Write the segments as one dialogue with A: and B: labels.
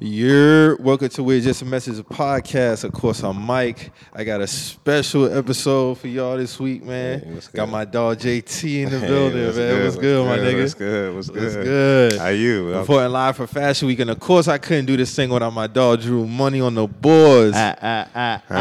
A: You're welcome to We're Just a Message podcast. Of course, I'm Mike. I got a special episode for y'all this week, man.
B: Hey,
A: got my dog JT in the
B: Hey,
A: building,
B: what's
A: man.
B: good,
A: what's good, my nigga?
B: What's good? What's good?
A: What's good?
B: How you?
A: Reporting live for Fashion Week, and of course, I couldn't do this thing without my dog Drew Money on the boards.
C: Ah, ah, ah, ah,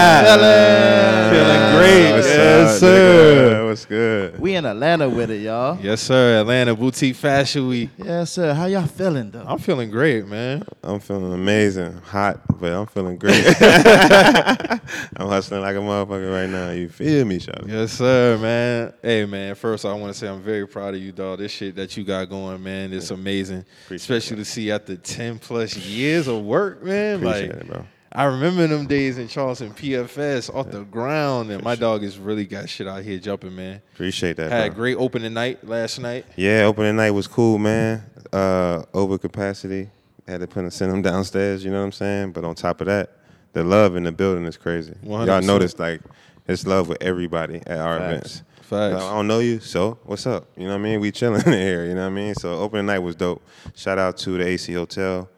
B: Ah,
C: ah,
A: Feeling great.
B: What's
A: Yes,
B: up,
A: sir.
B: Nigga? What's good?
C: We in Atlanta with it, y'all.
A: yes, sir. Atlanta Boutique Fashion Week.
C: Yes, sir. How y'all feeling though?
A: I'm feeling great, man.
B: I'm feeling amazing, hot, but I'm feeling great. I'm hustling like a motherfucker right now. You feel me, Shawty?
A: Yes, sir, man. Hey, man. First, I want to say I'm very proud of you, dog. This shit that you got going, man, it's amazing.
B: Appreciate
A: Especially to see after 10 plus years of work, man.
B: Appreciate
A: like,
B: it, bro.
A: I remember them days in Charleston PFS off the ground, and my dog has really got shit out here jumping, man.
B: Appreciate that.
A: Had a great opening night last night.
B: Yeah, opening night was cool, man. Uh, over capacity. Had to put him, send them downstairs. You know what I'm saying? But on top of that, the love in the building is crazy. you all
A: 100%.
B: noticed like it's love with everybody at our
C: Facts.
B: events.
A: Facts.
B: I don't know you, so what's up? You know what I mean? We chilling in here. You know what I mean? So opening night was dope. Shout out to the AC Hotel.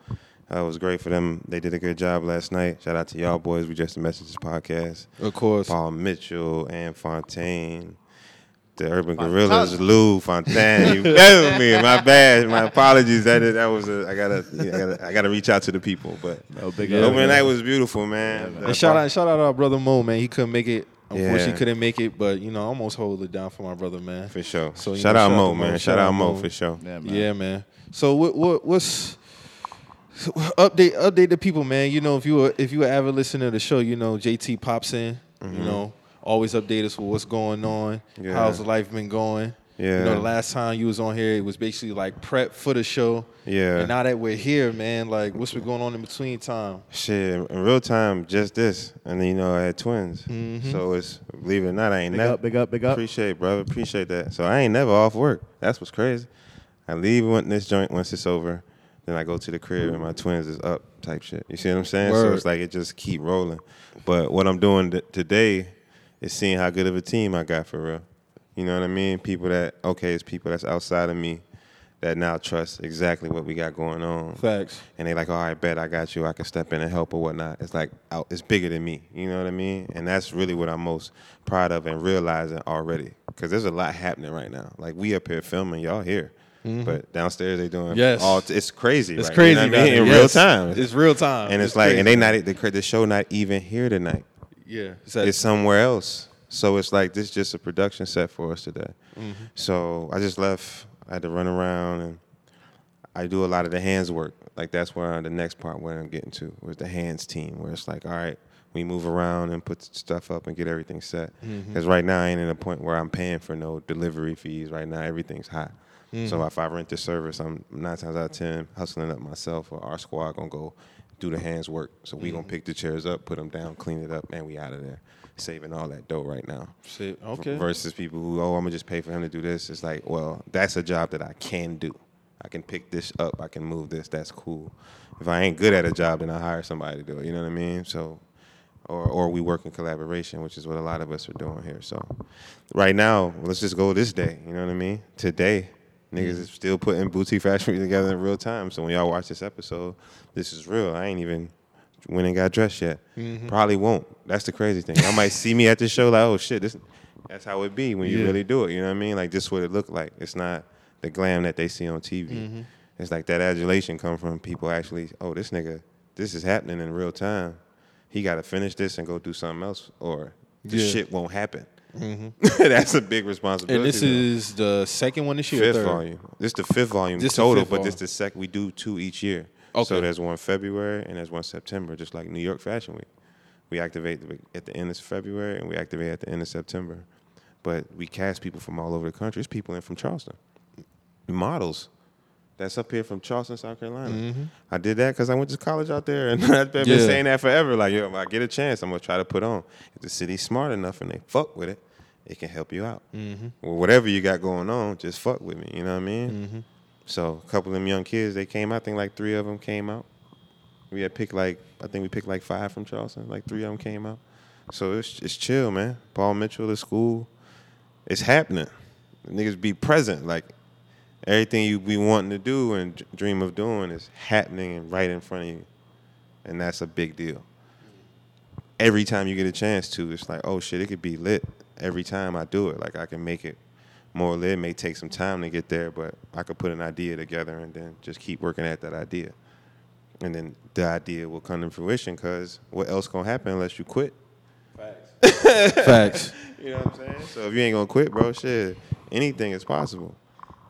B: Uh, it was great for them. They did a good job last night. Shout out to y'all boys. We just the messages podcast.
A: Of course.
B: Paul Mitchell and Fontaine. The Urban Gorillas, Lou Fontaine. You better me. My bad. My apologies. That that was a, I gotta I gotta I gotta reach out to the people. But
C: No big
A: Yeah,
C: up.
B: opening
A: man.
B: night was beautiful, man.
A: And shout out, shout out our brother Mo, man. He couldn't make it. Unfortunately,
B: Yeah.
A: He couldn't make it, but you know, I almost hold it down for my brother, man.
B: for sure.
A: So,
B: shout
A: know,
B: out
A: shout
B: Mo,
A: out Mo.
B: man.
A: Shout
B: Shout
A: out
B: out Mo
A: Mo.
B: for sure.
C: Yeah, man.
A: Yeah, man. So what what what's update update the people, man. You know, if you were if you were avid listener to the show, you know JT pops in. You know, always update us with what's going on.
B: Yeah.
A: How's life been going? Yeah. You know, the last time you was on here, it was basically like prep for the show.
B: Yeah.
A: And now that we're here, man, like what's been going on in between time?
B: Shit, in real time, just this, and then you know I had twins,
A: Mm-hmm.
B: so it's believe it or not, I ain't
C: Big
B: never
C: up, big up, big up.
B: appreciate, brother, appreciate that. So I ain't never off work. That's what's crazy. I leave when this joint once it's over, then I go to the crib and my twins is up, type shit. You see what I'm saying? So it's like it just keep rolling. But what I'm doing t- today is seeing how good of a team I got for real. You know what I mean? People that okay, it's people that's outside of me that now trust exactly what we got going on
A: Facts.
B: and they like, oh, all right, bet I got you. I can step in and help or whatnot. It's like out, it's bigger than me. You know what I mean? And that's really what I'm most proud of and realizing already because there's a lot happening right now. Like we up here filming, y'all here, but downstairs they doing
A: Mm-hmm. Yes.
B: all. It's crazy.
A: It's
B: right?
A: crazy.
B: You know I mean? in real time.
A: It's real time.
B: and it's, like,
A: crazy.
B: and they not the the show not even here tonight.
A: yeah. It's,
B: It's somewhere else. So it's like this is just a production set for us today.
A: Mm-hmm.
B: So I just left. I had to run around and I do a lot of the hands work. Like that's where the next part where I'm getting to was the hands team, where it's like, all right, we move around and put stuff up and get everything set. Because right now I ain't in a point where I'm paying for no delivery fees. Right now everything's hot. So mm-hmm. if I rent the service, I'm nine times out of ten hustling up myself or our squad gonna go do the hands work. So we gonna mm-hmm. pick the chairs up, put them down, clean it up, and we out of there, saving all that dough right now
A: Shit. Okay.
B: versus people who oh I'm gonna just pay for him to do this. It's like well that's a job that I can do. I can pick this up. I can move this. That's cool. If I ain't good at a job, then I hire somebody to do it. You know what I mean? So, or or we work in collaboration, which is what a lot of us are doing here. So, right now, let's just go this day. You know what I mean? Today, niggas is still putting boutique fashion together in real time. So when y'all watch this episode, this is real. I ain't even went and got dressed yet. Mm-hmm. Probably won't. That's the crazy thing. I might see me at the show like, oh shit, this. That's how it be when you
A: Yeah.
B: really do it. You know what I mean? Like this is what it looked like. It's not the glam that they see on TV. Mm-hmm. It's like that adulation come from people actually. Oh, this nigga, this is happening in real time. He got to finish this and go do something else, or this
A: Yeah.
B: shit won't happen. Mm-hmm. That's a big responsibility.
A: And this
B: though.
A: is the second one this year.
B: fifth volume. This is the fifth volume
A: This
B: total,
A: fifth
B: but this the second We do two each year.
A: Okay.
B: So there's one February and there's one September, just like New York Fashion Week. We activate at the end of February and we activate at the end of September. But we cast people from all over the country. There's people in from Charleston, models. That's up here from Charleston, South Carolina. I did that because I went to college out there, and I've been
A: Mm-hmm. Yeah.
B: saying that forever. Like, yo, if I get a chance, I'm gonna try to put on. If the city's smart enough and they fuck with it, it can help you out.
A: Mm-hmm.
B: Well, whatever you got going on, just fuck with me. You know what I mean? So a couple of them young kids, they came out. I think like three of them came out. We had picked like I think we picked like five from Charleston. Like three of them came out. So it's it's chill, man. Paul Mitchell, the school, it's happening. Niggas be present. Like Everything you be wanting to do and dream of doing is happening right in front of you, and that's a big deal. Every time you get a chance to, it's like, oh shit, it could be lit. Every time I do it, like I can make it more lit. It may take some time to get there, but I could put an idea together and then just keep working at that idea, and then the idea will come to fruition. Cause what else gonna happen unless you quit?
A: Facts. Facts.
B: You know what I'm saying? So if you ain't gonna quit, bro, shit, anything is possible.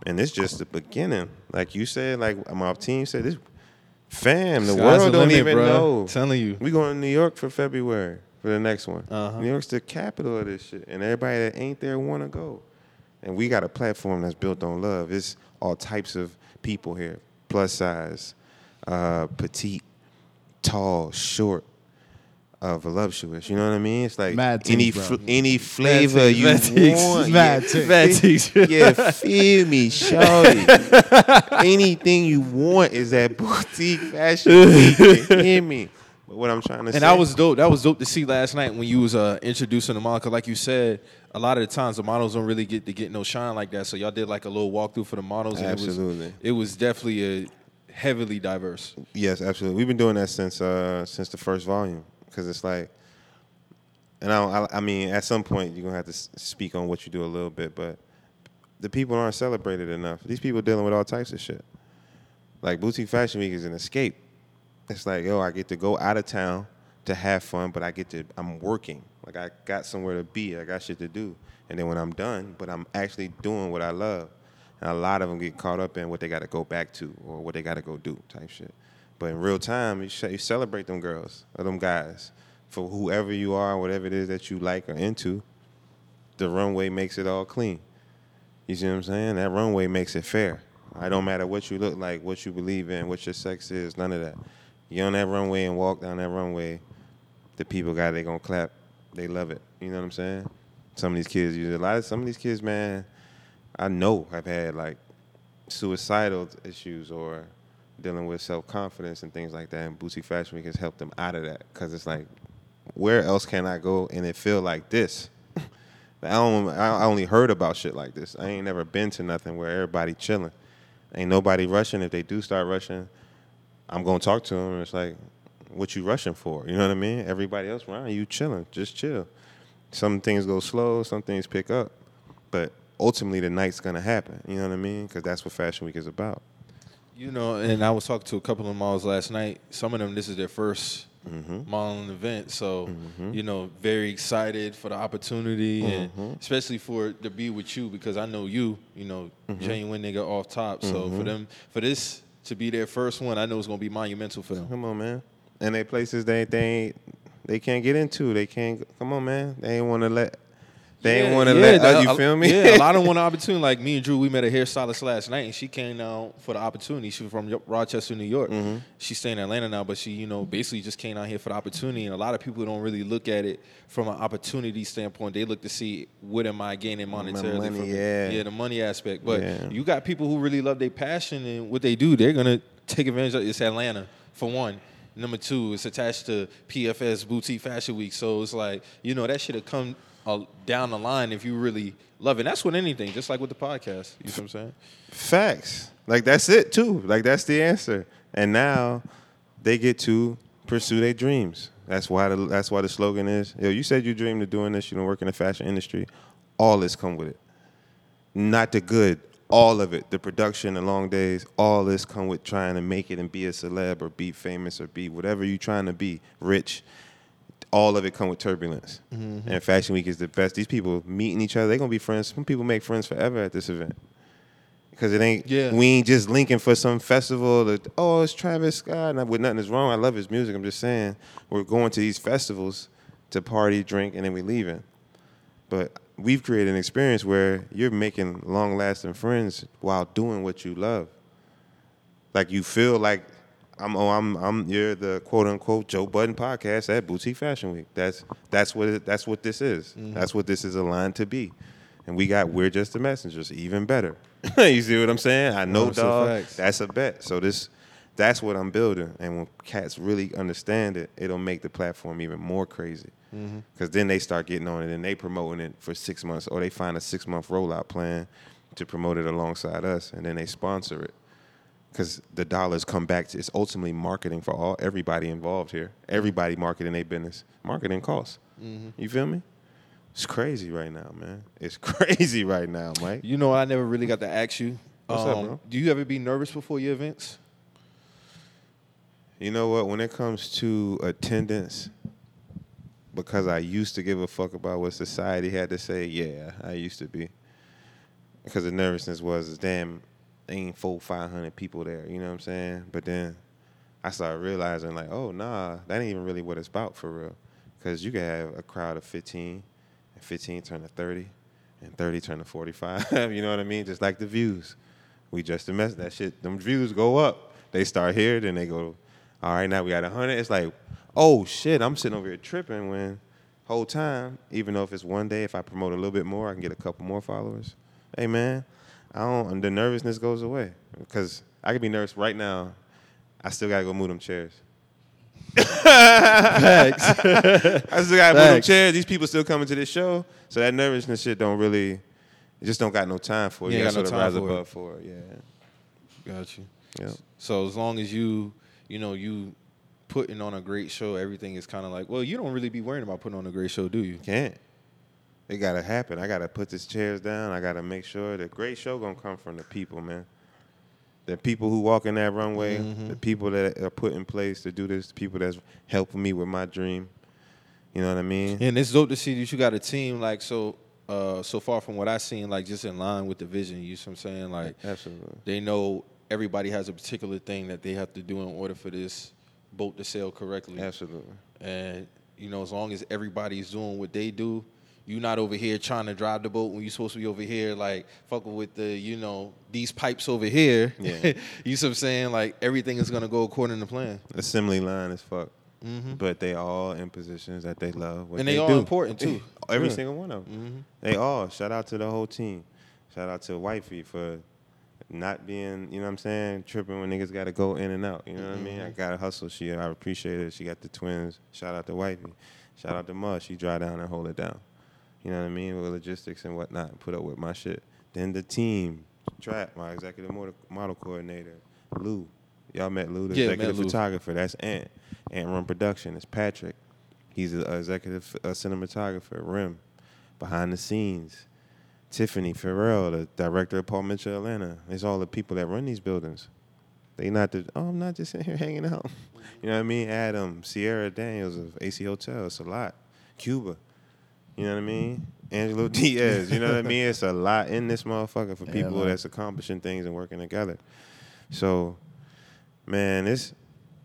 B: And it's just the beginning. Like you said, like my team said, this fam, the
A: Sky's
B: world
A: the
B: don't
A: limit,
B: even
A: bruh.
B: know.
A: Telling you.
B: We going to New York for February for the next one.
A: Uh-huh.
B: New York's the capital of this shit, and everybody that ain't there want to go. And we got a platform that's built on love. It's all types of people here: plus size, uh, petite, tall, short, uh, voluptuous. You know what I mean? It's like
C: Mad
B: any
C: titties,
B: fl- any flavor
A: titties,
B: you
A: mad titties.
B: want.
C: Mad
B: yeah.
A: Mad titties.
B: yeah, feel me, shorty. Anything you want is that boutique fashion. week, hear me? But what I'm trying to say,
A: And that was dope. That was dope to see last night when you was uh, introducing the model. Cause like you said, a lot of the times the models don't really get to get no shine like that. So y'all did like a little walkthrough for the models. And
B: Absolutely.
A: It was, it was definitely a heavily diverse.
B: Yes, absolutely. We've been doing that since uh, since the first volume because it's like, and I, I, I mean, at some point you're gonna have to speak on what you do a little bit, but the people aren't celebrated enough. These people dealing with all types of shit. Like boutique fashion week is an escape. It's like, yo, I get to go out of town to have fun, but I get to I'm working. Like I got somewhere to be. I got shit to do. And then when I'm done, but I'm actually doing what I love. And a lot of them get caught up in what they got to go back to or what they got to go do type shit. But in real time, you, sh- you celebrate them girls or them guys for whoever you are, whatever it is that you like or into. The runway makes it all clean. You see what I'm saying? That runway makes it fair. I don't matter what you look like, what you believe in, what your sex is, none of that. You on that runway and walk down that runway, the people got they gonna clap. They love it. You know what I'm saying? Some of these kids, you a lot of some of these kids, man, I know have had like suicidal issues or dealing with self confidence and things like that. And boutique fashion week has helped them out of that because it's like, where else can I go and it feel like this? I don't. I only heard about shit like this. I ain't never been to nothing where everybody chilling. Ain't nobody rushing. If they do start rushing, I'm gonna talk to them. And it's like, what you rushing for? You know what I mean? Everybody else around you chilling. Just chill. Some things go slow. Some things pick up. But ultimately, the night's gonna happen. You know what I mean? Because that's what Fashion Week is about.
A: You know, and I was talking to a couple of models last night. Some of them, this is their 1st
B: Mm-hmm.
A: modeling event, so you know, very excited for the opportunity,
B: Mm-hmm.
A: and especially for to be with you because I know you, you know,
B: Mm-hmm.
A: genuine nigga off top. So for them, for this to be their first one, I know it's gonna be monumental for them.
B: Come on, man. And they places they they they can't get into. They can't. Come on, man. They ain't want to let. They ain't want to let.
A: that-
B: uh, you feel me?
A: Yeah, a lot of them want an opportunity. Like me and Drew, we met a hairstylist last night, and she came down for the opportunity. She was from Rochester, New York.
B: Mm-hmm.
A: She's staying in Atlanta now, but she, you know, basically just came out here for the opportunity. And a lot of people don't really look at it from an opportunity standpoint. They look to see what am I gaining monetarily
B: money,
A: from
B: yeah.
A: yeah, the money aspect. But
B: Yeah.
A: you got people who really love their passion and what they do. They're gonna take advantage of. It's Atlanta for one. Number two, it's attached to PFS Boutique Fashion Week, so it's like you know that should have come down the line if you really love it. And That's with anything, just like with the podcast. You know what I'm saying?
B: Facts. Like that's it too. Like that's the answer. And now they get to pursue their dreams. That's why the that's why the slogan is, yo, you said you dreamed of doing this, you don't work in the fashion industry. All this come with it. Not the good, all of it. The production, the long days, all this come with trying to make it and be a celeb or be famous or be whatever you're trying to be, rich. All of it come with turbulence. Mm-hmm. And Fashion Week is the best. These people meeting each other, they're gonna be friends. Some people make friends forever at this event because it ain't
A: Yeah.
B: we ain't just linking for some festival that oh it's Travis Scott and with nothing is wrong I love his music I'm just saying we're going to these festivals to party drink and then we leaving but we've created an experience where you're making long lasting friends while doing what you love like you feel like I'm oh I'm I'm you're the quote unquote Joe Budden podcast at Boutique Fashion Week. That's that's what it, that's what this is.
A: Mm-hmm.
B: that's what this is aligned to be. And we got we're just the messengers even better. You see what I'm saying? I know
A: That's
B: dog
A: facts.
B: that's a bet. So this that's what I'm building. And when cats really understand it it'll make the platform even more crazy. Because then they start getting on it and they promoting it for six months or they find a six month rollout plan to promote it alongside us, and then they sponsor it because the dollars come back to it's ultimately marketing for all everybody involved here. Everybody marketing their business. Marketing costs. You feel me? It's crazy right now, man. It's crazy right now, Mike.
A: You know, I never really got to ask you. um,
B: What's up, bro?
A: Do you ever be nervous before your events?
B: You know what? When it comes to attendance, because I used to give a fuck about what society had to say, yeah, I used to be. Because the nervousness was, damn, ain't four, five hundred people there. You know what I'm saying? But then I started realizing, like, oh, nah, that ain't even really what it's about for real. Because you can have a crowd of 15, and 15 turn to 30, and 30 turn to 45. you know what I mean? Just like the views. We just a mess. That shit, them views go up. They start here, then they go, all right, now we got 100. It's like, oh shit, I'm sitting over here tripping when whole time, even though if it's one day, if I promote a little bit more, I can get a couple more followers. Hey man, I don't, and the nervousness goes away because I could be nervous right now. I still gotta go move them chairs.
A: Facts.
B: I still gotta move them chairs. These people still coming to this show, so that nervousness shit don't really, just don't got no time for it.
A: You
B: You, gotta
A: no time
B: rise
A: for it.
B: above for it. Yeah,
A: Got you.
B: yeah.
A: So as long as you, you know, you putting on a great show, everything is kind of like, well, you don't really be worrying about putting on a great show, do you?
B: Can't. It gotta happen. I gotta put these chairs down. I gotta make sure the great show gonna come from the people, man. The people who walk in that runway, the people that are put in place to do this, the people that's helping me with my dream. You know what I mean?
A: And it's dope to see that you got a team like so. Uh, so far from what I seen, like just in line with the vision, you know what I'm saying? Like
B: Absolutely.
A: they know everybody has a particular thing that they have to do in order for this boat to sail correctly.
B: Absolutely.
A: And you know, as long as everybody's doing what they do, you're not over here trying to drive the boat when you're supposed to be over here, like fucking with the, you know, these pipes over here.
B: Yeah.
A: you see what I'm saying? Like everything is gonna go according to plan.
B: Assembly line as fuck. But they all in positions that they love. What
A: Mm-hmm. And they all
B: do.
A: important, too.
B: Every
A: Yeah. Mm-hmm.
B: single one of them. They all. Shout out to the whole team. Shout out to Wifey for not being, you know what I'm saying, tripping when niggas got to go in and out. You know what I mean?
A: Mm-hmm.
B: I got to hustle. She, I appreciate it. She got the twins. Shout out to Wifey. Shout out to Mud. She dry down and hold it down. You know what I mean? With logistics and whatnot. Put up with my shit. Then the team, Trap, my executive model, model coordinator, Lou. Y'all met Lou, the
A: Yeah,
B: executive
A: Lou.
B: photographer. That's Ant. Ant Run Production. It's Patrick. He's an executive uh, cinematographer. Rim. Behind the scenes. Tiffany Farrell, the director of Paul Mitchell Atlanta. It's all the people that run these buildings. They not the oh, I'm not just in here hanging out. You know what I mean? Adam, Sierra Daniels of AC Hotel, it's a lot. Cuba. You know what I mean? Angelo Diaz. You know what I mean? It's a lot in this motherfucker for people
C: man.
B: that's accomplishing things and working together. So, man, it's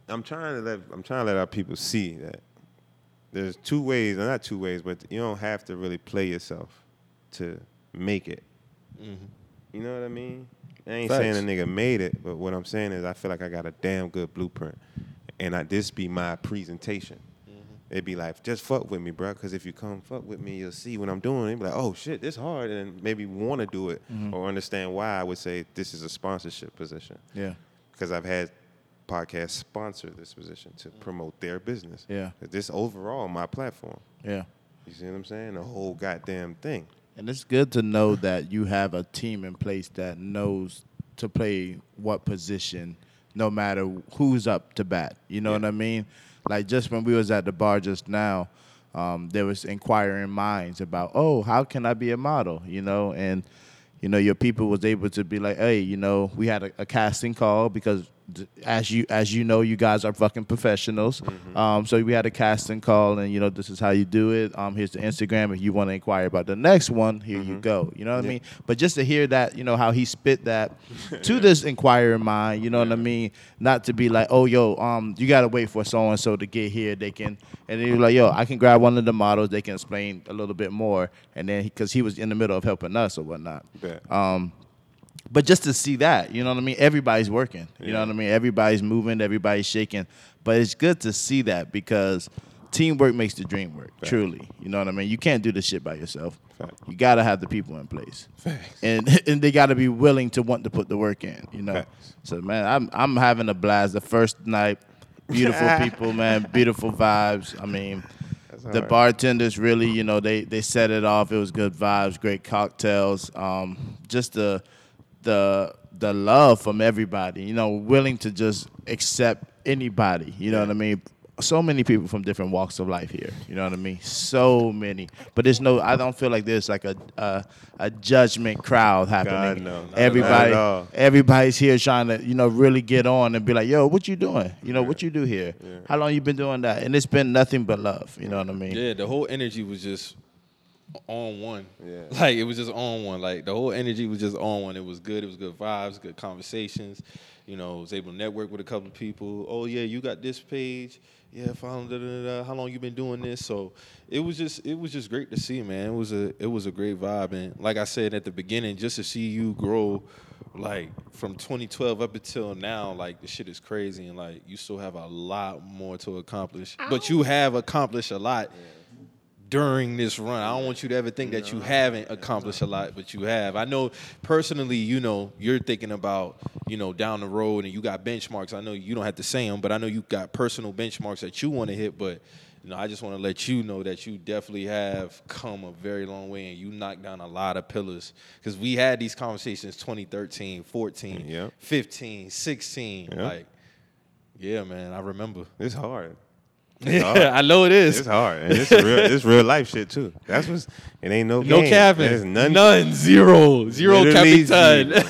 B: I'm trying to let I'm trying to let our people see that there's two ways, or not two ways, but you don't have to really play yourself to make it. Mm-hmm. You know what I mean? I ain't
A: Facts.
B: saying a nigga made it, but what I'm saying is I feel like I got a damn good blueprint, and I, this be my presentation. It'd be like, just fuck with me, bro. Because if you come fuck with me, you'll see what I'm doing. It'd be like, oh shit, this hard, and maybe want to do it mm-hmm. or understand why I would say this is a sponsorship position.
C: Yeah.
B: Because I've had podcasts sponsor this position to mm. promote their business.
C: Yeah.
B: This overall my platform.
C: Yeah.
B: You see what I'm saying? The whole goddamn thing.
C: And it's good to know that you have a team in place that knows to play what position, no matter who's up to bat. You know
B: Yeah.
C: what I mean? Like just when we was at the bar just now, um, there was inquiring minds about, oh, how can I be a model? You know, and you know your people was able to be like, hey, you know, we had a, a casting call because as you as you know, you guys are fucking professionals. Um, so we had a casting call, and you know, this is how you do it. Um, here's the Instagram. If you want to inquire about the next one, here you go. You know what I mean? But just to hear that, you know, how he spit that to this inquiring mind, you know what I mean? Not to be like, oh, yo, um, you gotta wait for so and so to get here. They can, and then you're like, yo, I can grab one of the models. They can explain a little bit more, and then because he was in the middle of helping us or whatnot.
B: Bet.
C: Um, but just to see that, you know what I mean? Everybody's working. You know what I mean? Everybody's moving, everybody's shaking. But it's good to see that because teamwork makes the dream work, truly. You know what I mean? You can't do this shit by yourself.
B: Fact.
C: You gotta have the people in place. And and they gotta be willing to want to put the work in, you know. So man, I'm I'm having a blast. The first night, beautiful people, man, beautiful vibes. I mean, the
B: hard.
C: bartenders really, you know, they they set it off. It was good vibes, great cocktails. Um, just the the the love from everybody. You know, willing to just accept anybody. You know what I mean? So many people from different walks of life here. You know what I mean? So many, but there's no. I don't feel like there's like a a, a judgment crowd happening.
B: no.
C: Everybody, everybody's here trying to you know really get on and be like, yo, what you doing? You know, what you do here?
B: Yeah.
C: How long you been doing that? And it's been nothing but love. You know what I mean?
A: Yeah, the whole energy was just on one.
B: Yeah.
A: Like it was just on one. Like the whole energy was just on one. It was good. It was good vibes, good conversations. You know, was able to network with a couple of people. Oh yeah, you got this page. Yeah, follow. Da, da, da, da. How long you been doing this? So it was just it was just great to see, man. It was a it was a great vibe, and like I said at the beginning, just to see you grow, like from 2012 up until now, like the shit is crazy, and like you still have a lot more to accomplish. But you oh. have accomplished a lot during this run. I don't want you to ever think that you haven't accomplished a lot, but you have. I know personally, you know, you're thinking about, you know, down the road and you got benchmarks. I know you don't have to say them, but I know you got personal benchmarks that you want to hit, but you know, I just want to let you know that you definitely have come a very long way and you knocked down a lot of pillars cuz we had these conversations 2013, 14,
B: Yep.
A: 15, 16,
B: Yep.
A: like yeah, man, I remember.
B: It's hard.
A: Yeah, I know it is.
B: It's hard, and it's real. It's real life shit too. That's what's. It ain't no
A: No
B: game.
A: capping.
B: There's none.
A: None. Zero. Zero
B: zero.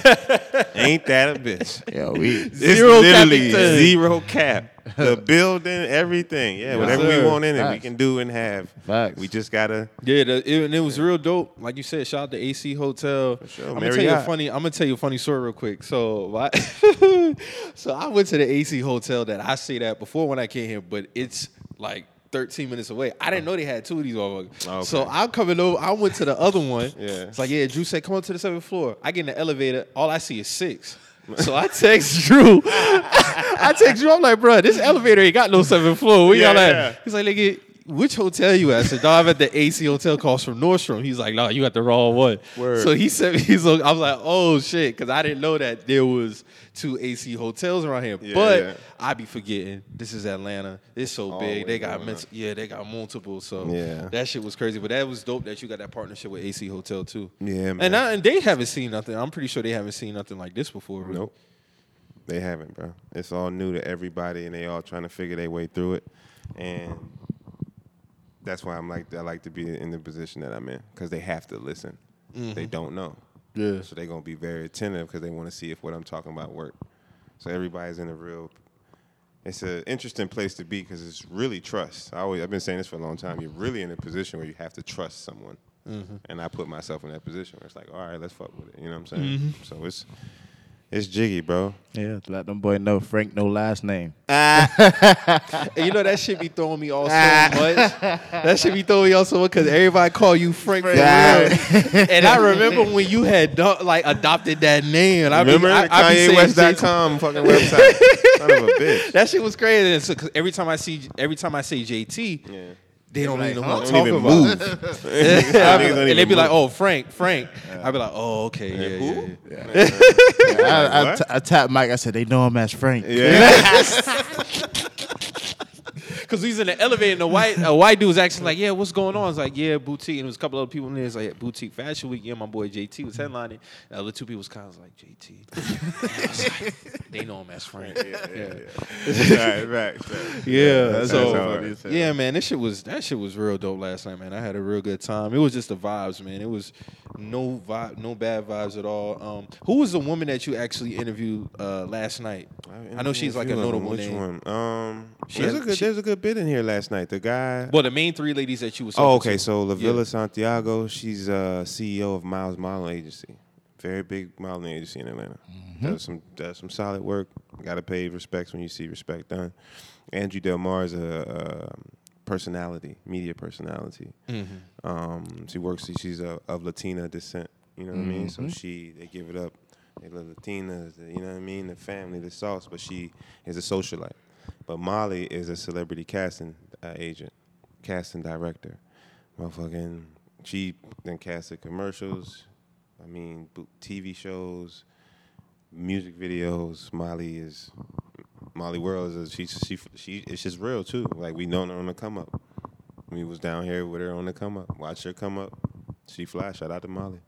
B: Ain't that a bitch?
C: Yeah, we.
B: It's
A: Zero
B: literally
A: capitan.
B: zero cap. The building, everything. Yeah,
C: Yes,
B: whatever
C: sir.
B: we want in it, we can do and have.
C: Facts.
B: We just gotta.
A: Yeah, the, it, and it was real dope. Like you said, shout out to AC Hotel.
B: sure,
A: I'm gonna tell you a funny. I'm gonna tell you a funny story real quick. So, my- so I went to the AC Hotel that I stayed at before when I came here, but it's like 13 minutes away. I didn't oh. know they had two of these motherfuckers.
B: Oh, okay.
A: So I'm coming over. I went to the other one.
B: Yeah.
A: It's like, yeah, Drew said, come on to the seventh floor. I get in the elevator. All I see is six. So I text Drew. I text Drew. I'm like, bro, this elevator ain't got no seventh floor. We
B: Yeah,
A: got like,
B: yeah.
A: he's like, nigga, which hotel you at? No, I'm at the AC hotel calls from Nordstrom. He's like, no, you got the wrong one.
B: Word.
A: So he said, he's like, I was like, oh shit, because I didn't know that there was two AC hotels around here.
B: Yeah,
A: but
B: yeah.
A: I be forgetting. This is Atlanta. It's so big. They got mens- yeah, they got multiple. So
B: Yeah.
A: that shit was crazy. But that was dope that you got that partnership with AC Hotel too.
B: Yeah, man.
A: And I, and they haven't seen nothing. I'm pretty sure they haven't seen nothing like this before. really.
B: Nope. They haven't, bro. It's all new to everybody, and they all trying to figure their way through it. And that's why I'm like, I like to be in the position that I'm in, because they have to listen. They mm-hmm. don't know.
A: Yeah.
B: So they're gonna be very attentive because they want to see if what I'm talking about work. So everybody's in a real. It's an interesting place to be because it's really trust. I always, I've been saying this for a long time. You're really in a position where you have to trust someone, mm-hmm. and I put myself in that position where it's like, all right, let's fuck with it. You know what I'm saying? Mm-hmm. So it's it's jiggy, bro.
C: Yeah, let them boy know Frank no last name.
A: And you know that should be throwing me off so much. That should be throwing me off so much because everybody call you Frank real. and I remember when you had like adopted that name. And I be,
B: Remember
A: I, I
B: KanyeWest.com fucking website. Son of a bitch.
A: That shit was crazy. And so, every time I see, every time I say JT,
B: Yeah.
A: They don't
C: like,
A: even know
C: huh?
A: what I'm
B: Don't even
A: about.
B: move.
A: I be
B: Niggas
A: and
B: they'd
A: be like, "Oh, Frank, Frank." I'd be like, "Oh, okay, yeah, yeah,
B: who?
A: yeah."
C: I, I,
B: What?
C: tapped Mike. I said they know him as Frank.
B: Yeah.
A: Because he's in the elevator, and the white a white dude was actually like, "Yeah, what's going on?" It's like, "Yeah, boutique." And there was a couple other people in there. It's like boutique fashion week. Yeah, my boy JT was headlining. The other two people was kind of like JT. I was like, they know him as Frank. Yeah, yeah,
B: right, right, right.
A: yeah.
B: That's
A: so
B: funny
A: yeah, man, this shit was that shit was real dope last night, man. I had a real good time. It was just the vibes, man. It was no vibe, no bad vibes at all. Um, who was the woman that you actually interviewed uh, last night? I know she's like a
B: few of them.
A: notable
B: Which
A: name.
B: one? Um,
A: She
B: there's
A: had-
B: a good,
A: she-
B: there's a good bit in here last night. The guy.
A: Well, the main three ladies that you was.
B: Oh, okay.
A: to.
B: So La
A: Yeah.
B: Villa Santiago, she's uh, CEO of Miles Modeling Agency, very big modeling agency in Atlanta. Does some does some solid work. Got to pay respects when you see respect done. Andrew Del Mar is a, um personality, media personality. Um, she works. She's a, of Latina descent. You know what I mean? So she they give it up. They love Latinas. You know what I mean? The family, the sauce. But she is a socialite. But Molly is a celebrity casting uh, agent, casting director. Motherfucking, she then casted commercials. I mean, TV shows, music videos. Molly is Molly World is a, she she she it's just real too. Like we know her on the come up. We was down here with her on the come up. Watch her come up. She fly. Shout out to Molly.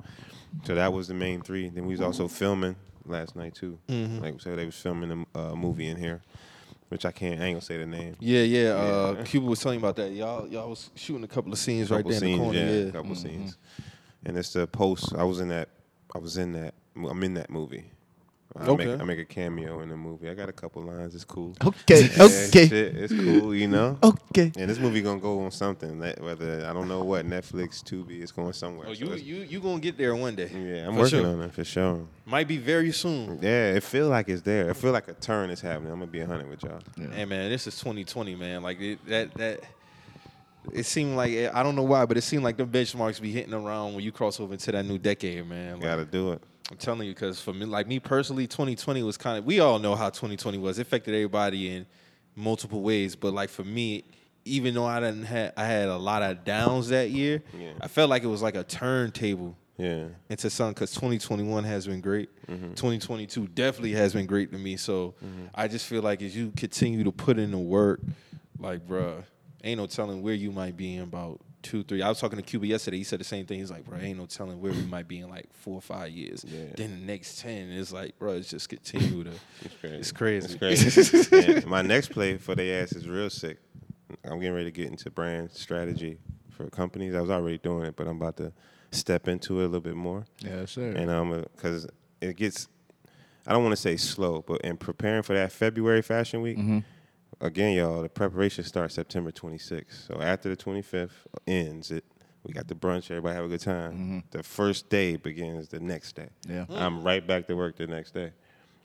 B: So that was the main three. Then we was also filming last night too.
A: Mm-hmm.
B: Like so they was filming a uh, movie in here, which I can't. I ain't gonna say the name.
A: Yeah, yeah. Uh,
B: Yeah.
A: Cuba was telling me about that. Y'all, y'all was shooting a couple of scenes right
B: couple
A: there in the corner.
B: yeah,
A: Yeah, Mm-hmm.
B: a couple of scenes. And it's the post. I was in that. I was in that. I'm in that movie. I
A: Okay.
B: Make, I make a cameo in the movie. I got a couple lines. It's cool.
C: Okay,
B: Yeah,
C: okay,
B: shit, it's cool. You know.
C: okay.
B: And this movie gonna go on something. Whether I don't know what Netflix, Tubi, it's going somewhere.
A: Oh,
B: So
A: you
B: it's-
A: you you gonna get there one day?
B: yeah, I'm
A: For
B: working
A: sure.
B: on it for sure.
A: Might be very soon.
B: Yeah, it feel like it's there. It feel like a turn is happening. I'm gonna be hundred with y'all.
A: Hey man, this is 2020, man. Like it, that that. It seemed like I don't know why, but it seemed like the benchmarks be hitting around when you cross over into that new decade, man. Like,
B: Gotta do it.
A: I'm telling you, because for me, like me personally, 2020 was kind of. We all know how 2020 was. It affected everybody in multiple ways, but like for me, even though I didn't have, I had a lot of downs that year.
B: Yeah.
A: I felt like it was like a turntable
B: Yeah.
A: into something because 2021 has been great. Mm-hmm. 2022 definitely has been great to me. So mm-hmm. I just feel like as you continue to put in the work, like, bruh, ain't no telling where you might be in about two, three. I was talking to Cuba yesterday. He said the same thing. He's like, bro, ain't no telling where we might be in like four or five years.
B: Yeah.
A: Then the next 10 is like, bro, it's just continue to.
B: It's crazy.
A: It's
B: crazy.
A: crazy.
B: It's crazy. And my next play for the ass is real sick. I'm getting ready to get into brand strategy for companies. I was already doing it, but I'm about to step into it a little bit more.
C: Yeah, sir.
B: And um, because it gets, I don't want to say slow, but in preparing for that February Fashion Week, again, y'all, the preparation starts September 26th. So after the 25th ends, it we got the brunch. Everybody have a good time. Mm-hmm. The first day begins the next day.
C: Yeah. Mm.
B: I'm right back to work the next day,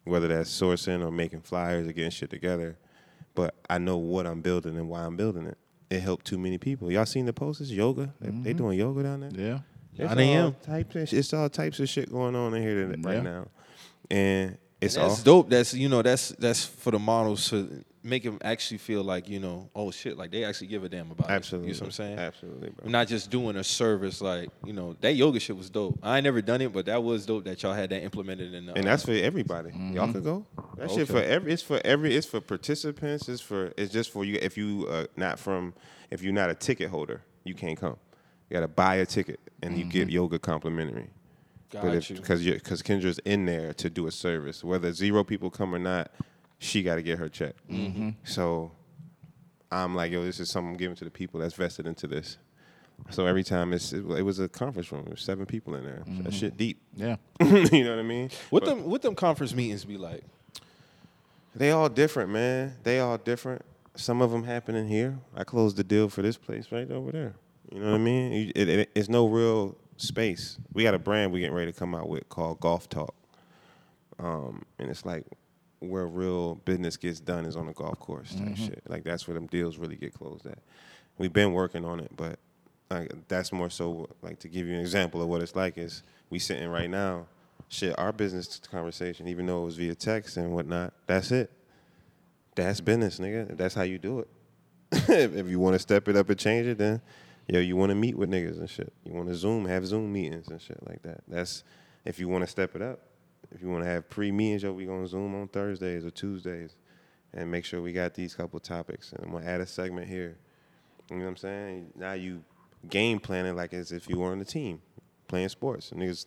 B: whether that's sourcing or making flyers or getting shit together. But I know what I'm building and why I'm building it. It helped too many people. Y'all seen the posters? Yoga? They, they mm-hmm. doing yoga down there?
C: yeah.
B: It's
A: 9 a.m..
B: all types of, it's all types of shit going on in here today- right
C: Yeah.
B: now, and it's all
A: That's dope. That's you know that's that's for the models to make them actually feel like you know oh shit like they actually give a damn about
B: absolutely.
A: it. You know what I'm saying?
B: Absolutely, bro.
A: Not just doing a service like you know that yoga shit was dope. I ain't never done it, but that was dope that y'all had that implemented in. The,
B: and
A: uh,
B: that's for everybody. Y'all could go. That shit for every. It's for every. It's for participants. It's for. It's just for you. If you uh, not from. If you're not a ticket holder, you can't come. You gotta buy a ticket and you get yoga complimentary.
A: got
B: But if
A: you.
B: because because Kendra's in there to do a service, whether zero people come or not, she got to get her check.
A: Mm-hmm.
B: So I'm like, yo, this is something I'm giving to the people that's vested into this. So every time it's it, it was a conference room, there was seven people in there. That shit deep.
C: Yeah.
B: you know what I mean?
A: What
B: But
A: them what them conference meetings be like?
B: They all different, man. They all different. Some of them happen in here. I closed the deal for this place right over there. You know what I mean? It, it, it's no real space. We got a brand we getting ready to come out with called Golf Talk, um, and it's like where real business gets done is on the golf course type mm-hmm. shit. Like that's where them deals really get closed at. We've been working on it, but like, that's more so like to give you an example of what it's like is we sitting right now. Shit, our business conversation, even though it was via text and whatnot, that's it. That's business, nigga. That's how you do it. if if you want to step it up and change it, then yo, you want to meet with niggas and shit. You want to Zoom, have Zoom meetings and shit like that. That's if you want to step it up. If you want to have pre meetings, yo, we gonna Zoom on Thursdays or Tuesdays, and make sure we got these couple topics. And I'm gonna add a segment here. You know what I'm saying? Now you game planning like as if you were on the team playing sports. And niggas,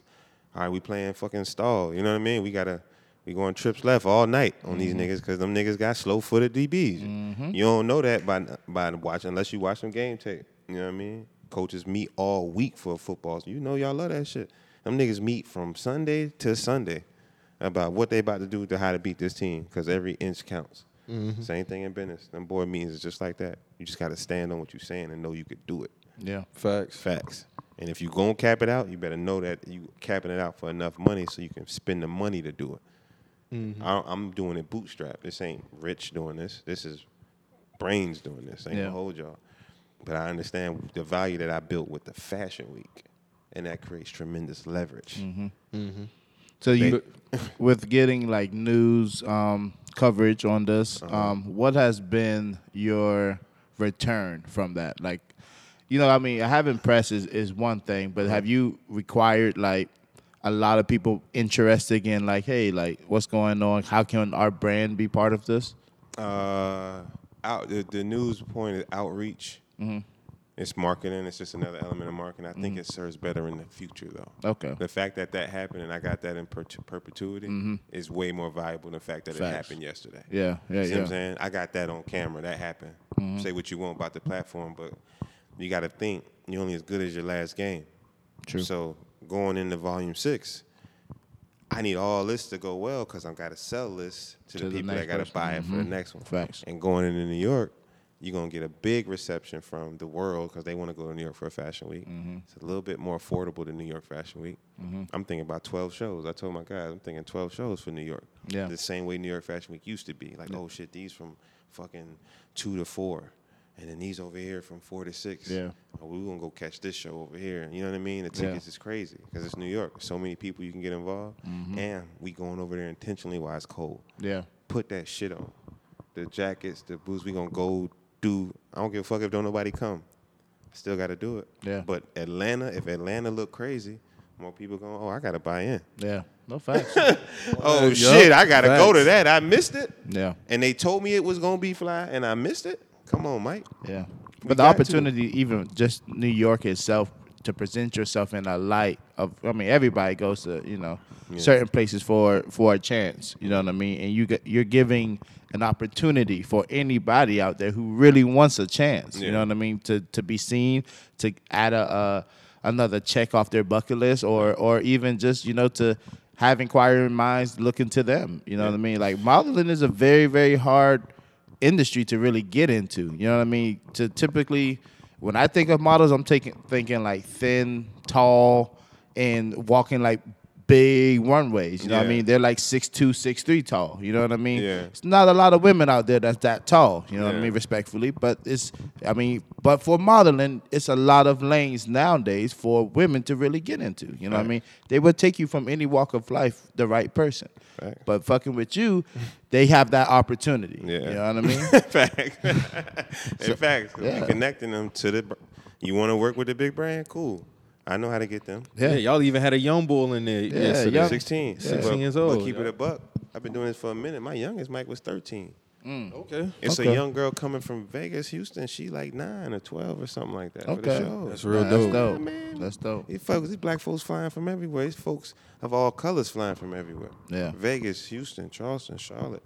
B: all right, we playing fucking stall. You know what I mean? We gotta we going trips left all night on these mm-hmm. niggas because them niggas got slow footed DBs. Mm-hmm. You don't know that by by watching unless you watch some game tape. You know what I mean? Coaches meet all week for football. You know y'all love that shit. Them niggas meet from Sunday to Sunday about what they about to do to how to beat this team because every inch counts. Mm-hmm. Same thing in business. Them board meetings is just like that. You just got to stand on what you're saying and know you could do it.
C: Yeah.
A: Facts.
B: Facts. And if you're gonna cap it out, you better know that you capping it out for enough money so you can spend the money to do it. Mm-hmm. I, I'm doing it bootstrap. This ain't rich doing this. This is brains doing this. I ain't
C: Yeah.
B: gonna hold y'all. But I understand the value that I built with the fashion week, and that creates tremendous leverage. Mm-hmm.
C: So you, with getting like news um, coverage on this, um, what has been your return from that? Like, you know, I mean, having press is, is one thing, but have you required like a lot of people interested in like, hey, like, what's going on? How can our brand be part of this?
B: Uh, out the, the news point is outreach. It's marketing. It's just another element of marketing. I think mm-hmm. it serves better in the future, though.
C: Okay.
B: The fact that that happened and I got that in per- perpetuity mm-hmm. is way more valuable than the fact that it happened yesterday.
C: Yeah, yeah,
B: See what I'm saying? I got that on camera. That happened. Mm-hmm. Say what you want about the platform, but you got to think you're only as good as your last game.
C: True.
B: So going into volume six, I need all this to go well because I've got to sell this to,
C: To
B: the
C: the
B: people that got to buy it for the
C: Mhm.
B: next one.
C: Facts.
B: And going into New York, you're gonna get a big reception from the world because they want to go to New York for a fashion week.
C: Mm-hmm.
B: It's a little bit more affordable than New York Fashion Week. I'm thinking about 12 shows. I told my guys I'm thinking 12 shows for New York.
C: Yeah.
B: The same way New York Fashion Week used to be. Like, oh shit, these from fucking two to four. And then these over here from four to six.
C: Yeah.
B: Oh, we're gonna go catch this show over here. You know what I mean? The
C: Yeah.
B: tickets is crazy because it's New York. So many people you can get involved. mm-hmm. And we going over there intentionally while it's cold
C: Yeah.
B: put that shit on. The jackets, the boots, we gonna go do. I don't give a fuck if don't nobody come. Still got to do it.
C: Yeah.
B: But Atlanta, if Atlanta look crazy, more people going. Oh, I gotta buy in.
C: Yeah. No facts.
B: Oh
C: yup.
B: shit, I gotta go to that. I missed it.
C: yeah.
B: And they told me it was gonna be fly, and I missed it. Come on, Mike.
C: Yeah.
B: We
C: But the
B: got to.
C: opportunity, even just New York itself, to present yourself in a light of, I mean, everybody goes to, you know, certain places for for a chance. You know what I mean? And you get, you're giving an opportunity for anybody out there who really wants a chance. You know what I mean? To to be seen, to add a, uh another check off their bucket list, or or even just you know to have inquiring minds looking to them. You know what I mean? Like modeling is a very very hard industry to really get into. You know what I mean? To typically, when I think of models, I'm taking thinking like thin, tall, and walking like big runways. You know what I mean? They're like six two, six three tall. You know what I mean?
B: Yeah.
C: It's not a lot of women out there that's that tall. You know what I mean? Respectfully, but it's I mean, but for modeling, it's a lot of lanes nowadays for women to really get into. You know what I mean? They would take you from any walk of life, the right person.
B: Right.
C: But fucking with you, they have that opportunity.
B: Yeah.
C: You know what I mean?
B: fact. In fact,
C: yeah.
B: connecting them to the. You want to work with the big brand? Cool. I know how to get them.
A: Yeah. y'all even had a young bull in there yesterday.
C: young-
B: 16.
A: 16 years
B: But
A: old,
B: keep it
A: yeah.
B: a buck. I've been doing this for a minute. My youngest Mike was 13. Mm.
A: Okay.
B: It's
C: Okay.
B: a young girl coming from Vegas, Houston. She like nine or 12 or something like that. For the
C: Okay.
B: show.
A: That's real
C: Nah,
A: dope.
C: That's dope.
B: man.
C: That's dope.
B: These folks, these black folks flying from everywhere. These folks of all colors flying from everywhere.
C: Yeah.
B: Vegas, Houston, Charleston, Charlotte.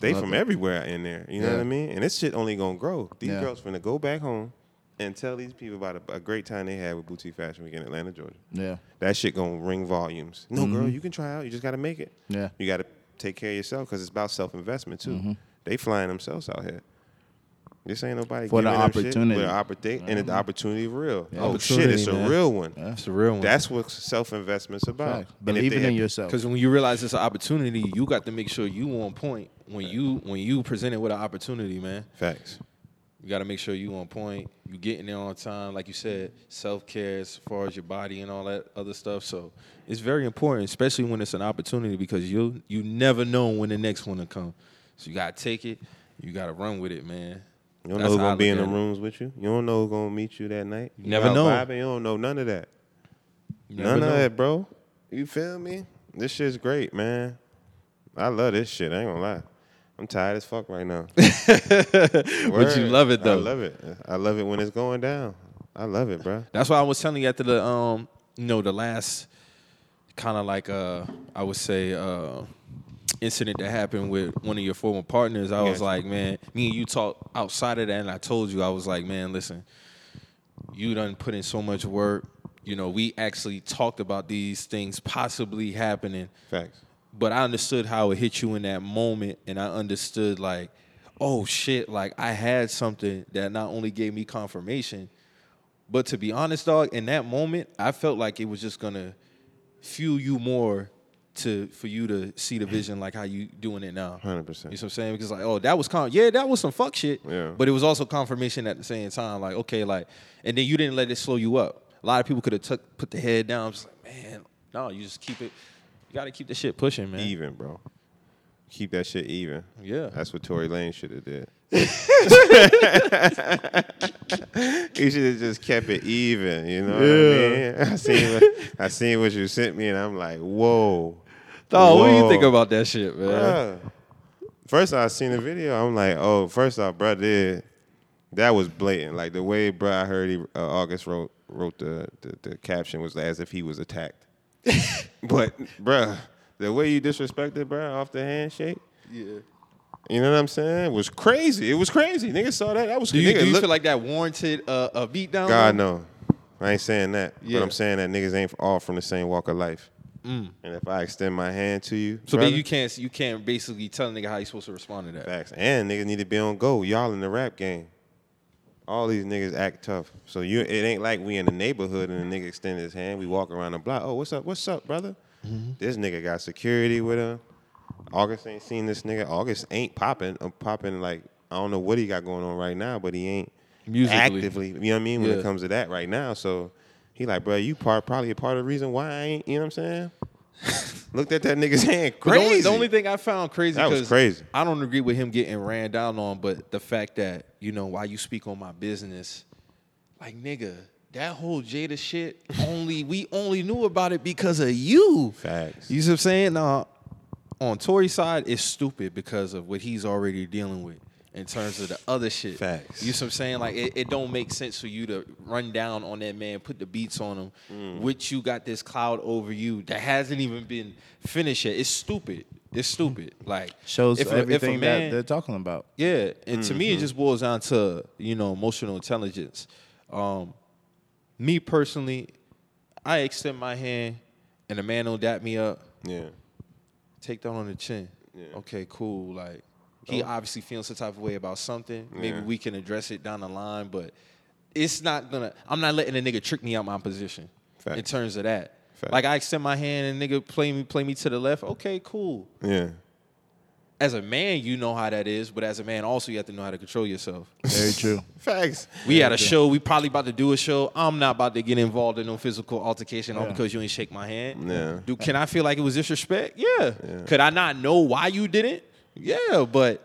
B: They
C: Love
B: from
C: it.
B: everywhere in there. You know what I mean? And this shit only gonna grow. These
C: Yeah.
B: girls finna go back home and tell these people about a, a great time they had with Boutique Fashion Week in Atlanta, Georgia.
C: Yeah.
B: That shit gonna ring volumes. No, girl, you can try out. You just gotta make it.
C: Mm-hmm. Yeah.
B: You gotta take care of yourself because it's about self investment too.
C: Mm-hmm.
B: They flying themselves out here. This ain't nobody
C: For the
B: giving them shit,
C: opportunity. Mm-hmm.
B: with the opportunity, and the opportunity real.
C: Yeah.
B: Oh shit, it's
A: Opportunity,
B: a
A: man.
B: real one.
A: That's a real one.
B: That's what self investment's about.
C: Facts.
B: And if
C: Believing
B: they-
C: in yourself.
A: Because when you realize it's an opportunity, you got to make sure you on point when you when you presented with an opportunity, man.
B: Facts.
A: You got to make sure you on point. You getting there on time, like you said. Self care as far as your body and all that other stuff. So it's very important, especially when it's an opportunity, because you you never know when the next one will come. So you gotta take it. You gotta run with it, man.
B: You don't
A: That's
B: know who's gonna be in the rooms with you. You don't know who's gonna meet you that night.
A: You never know.
B: Vibing, you don't know none of that. None
A: never
B: of
A: know.
B: that, bro. You feel me? This shit's great, man. I love this shit. I ain't gonna lie. I'm tired as fuck right now.
A: But you love it though.
B: I love it. I love it when it's going down. I love it, bro.
A: That's why I was telling you after the um, you know, the last kind of like uh, I would say uh, incident that happened with one of your former partners. I was like, man, me and you talked outside of that, and I told you I was like, man, listen, you done put in so much work. You know, we actually talked about these things possibly happening
B: Facts.
A: But I understood how it hit you in that moment, and I understood like, oh shit, like I had something that not only gave me confirmation, but to be honest, dog, in that moment, I felt like it was just gonna fuel you more to for you to see the vision like how you doing it now.
B: 100%.
A: You know what I'm saying? Because like, oh, that was con yeah, that was some fuck shit.
B: Yeah.
A: But it was also confirmation at the same time. Like, okay, like, and then you didn't let it slow you up. A lot of people could have took put the head down. Just like, man, no, you just keep it. You got to keep the shit pushing, man.
B: Even, bro. Keep that shit even.
A: Yeah.
B: That's what Tory Lanez should have did. he should have just kept it even. You know what I mean? I seen what, I seen what you sent me, and I'm like, whoa.
A: Dog, what do you
B: Whoa.
A: think about that shit, man?
B: Bruh. First, I seen the video. I'm like, oh, first off, bro, did That was blatant. Like the way, bro, I heard he, uh, August wrote wrote the, the the caption was as if he was attacked. but, bruh, the way you disrespected, bruh, off the handshake,
A: Yeah.
B: you know what I'm saying? It Was crazy. It was crazy. Niggas saw that. That was
A: Do you,
B: nigga
A: do you
B: look-
A: feel like that warranted uh, a beatdown?
B: God no. I ain't saying that.
A: Yeah.
B: But I'm saying that niggas ain't all from the same walk of life. And if I extend my hand to you,
A: Mm. So
B: brother,
A: you can't you can't basically tell a nigga how you supposed to respond to that.
B: Facts. And niggas need to be on go. Y'all in the rap game. All these niggas act tough. So you it ain't like we in the neighborhood and the nigga extend his hand. We walk around the block. Oh, what's up? What's up, brother?
A: Mm-hmm.
B: This nigga got security with him. August ain't seen this nigga. August ain't popping. I'm popping like I don't know what he got going on right now, but he ain't
A: Musically.
B: actively. You know what I mean? When
A: Yeah.
B: it comes to that right now. So he like, bro, you part probably a part of the reason why I ain't. You know what I'm saying? Looked at that nigga's hand.
A: But the only, the only thing I found crazy
B: That was crazy.
A: I don't agree with him getting ran down on, but the fact that you know why you speak on my business, like nigga, that whole Jada shit only we only knew about it because of you.
B: Facts.
A: You see what I'm saying? Now, on Tory's side, it's stupid because of what he's already dealing with in terms of the other shit.
B: Facts.
A: You see what I'm saying? Like it, it don't make sense for you to run down on that man, put the beats on him,
B: Mm.
A: which you got this cloud over you that hasn't even been finished yet. It's stupid. It's stupid. Like
C: Shows
A: if a- if
C: everything
A: man-
C: that they're talking about.
A: yeah, and to
B: Mm-hmm.
A: me, it just boils down to you know emotional intelligence. Um, me personally, I extend my hand, and a man don't dap me up.
B: Yeah.
A: Take that on the chin.
B: Yeah.
A: Okay, cool. Like he oh. obviously feeling some type of way about something. Maybe we can address it down the line, but it's not gonna. I'm not letting a nigga trick me out my position in terms of that.
B: Facts.
A: Like I extend my hand and nigga play me play me to the left. Okay, cool.
B: Yeah.
A: As a man, you know how that is, but as a man, also you have to know how to control yourself.
C: Very true.
B: Facts.
A: We had a show. We probably about to do a show. I'm not about to get involved in no physical altercation all because you ain't shake my hand.
B: Yeah.
A: Do can I feel like it was disrespect? Yeah. Could I not know why you did it? Yeah, but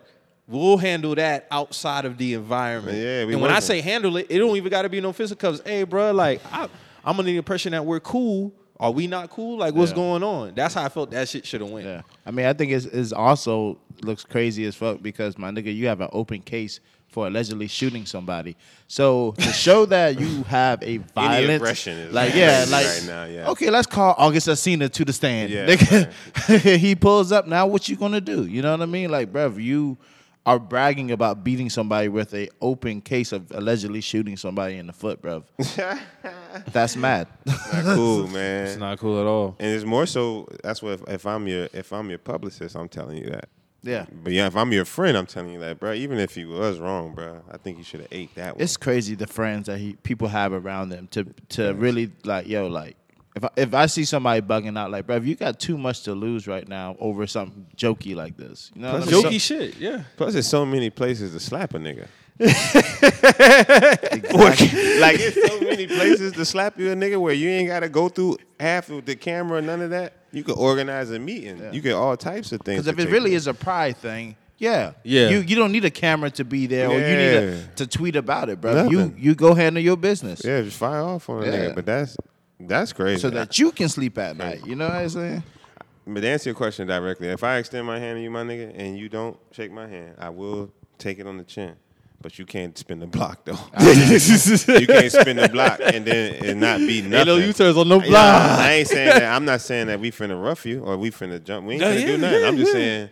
A: we'll handle that outside of the environment.
B: Yeah, we
A: and when I say handle it, it don't even got to be no physical. Cause hey, bro, like I, I'm under the impression that we're cool. Are we not cool? Like what's
C: Yeah.
A: going on? That's how I felt. That shit should have went.
C: Yeah. I mean, I think it's, it's also looks crazy as fuck because my nigga, you have an open case for allegedly shooting somebody. So to show that you have a violent
B: aggression is
C: like yeah, like
B: right now, yeah.
C: okay, let's call August Alsina to the stand.
B: Yeah,
C: Nigga, he pulls up. Now what you gonna do? You know what I mean? Like, bruv, you are bragging about beating somebody with a open case of allegedly shooting somebody in the foot, bruv. That's mad.
B: Not cool, man.
A: It's not cool at all.
B: and it's more so. That's what if, if I'm your if I'm your publicist, I'm telling you that.
C: Yeah.
B: But yeah, if I'm your friend, I'm telling you that, bro. Even if he was wrong, bro, I think you should have ate that one.
C: It's crazy the friends that he people have around them to to really like yo like if I, if I see somebody bugging out like bro if you got too much to lose right now over something jokey like this you know what I mean?
A: Jokey shit. Yeah.
B: Plus, there's so many places to slap a nigga.
C: Exactly.
B: like there's so many places to slap you a nigga where you ain't gotta go through half of the camera, none of that. You could organize a meeting.
C: Yeah.
B: You get all types of things.
C: Because if it really
B: place.
C: is a pride thing, yeah,
A: Yeah.
C: you you don't need a camera to be there or you need
B: Yeah.
C: to, tweet about it, bro. You
B: Nothing.
C: you go handle your business
B: yeah, just fire off on a
C: Yeah.
B: nigga. But that's that's crazy.
C: so that you can sleep at night. You know what I'm saying?
B: But to answer your question directly, if I extend my hand to you, my nigga, and you don't shake my hand, I will take it on the chin. But you can't spin the block though. you can't spin the block and then it not be nothing.
A: Ain't no U-turns on no
B: Yeah,
A: block.
B: I ain't saying that. I'm not saying that we finna rough you or we finna jump. We ain't finna
A: yeah,
B: do nothing.
A: yeah,
B: I'm just
A: yeah.
B: saying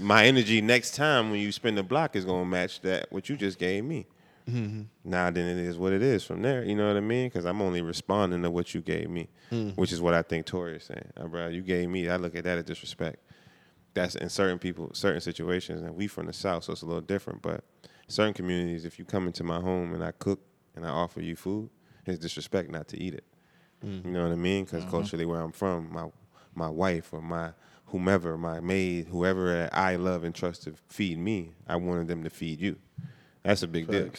B: my energy next time when you spin the block is gonna match that what you just gave me.
A: Mm-hmm.
B: Now then, it is what it is from there. You know what I mean? Because I'm only responding to what you gave me,
A: Mm.
B: which is what I think Tory is saying. Uh, bro, you gave me. I look at that as disrespect. That's in certain people, certain situations, and we from the south, so it's a little different. But certain communities, if you come into my home and I cook and I offer you food, it's disrespect not to eat it.
A: Mm.
B: You know what I mean? Because
A: Uh-huh.
B: culturally, where I'm from, my my wife or my whomever, my maid, whoever I love and trust to feed me, I wanted them to feed you. That's a big deal.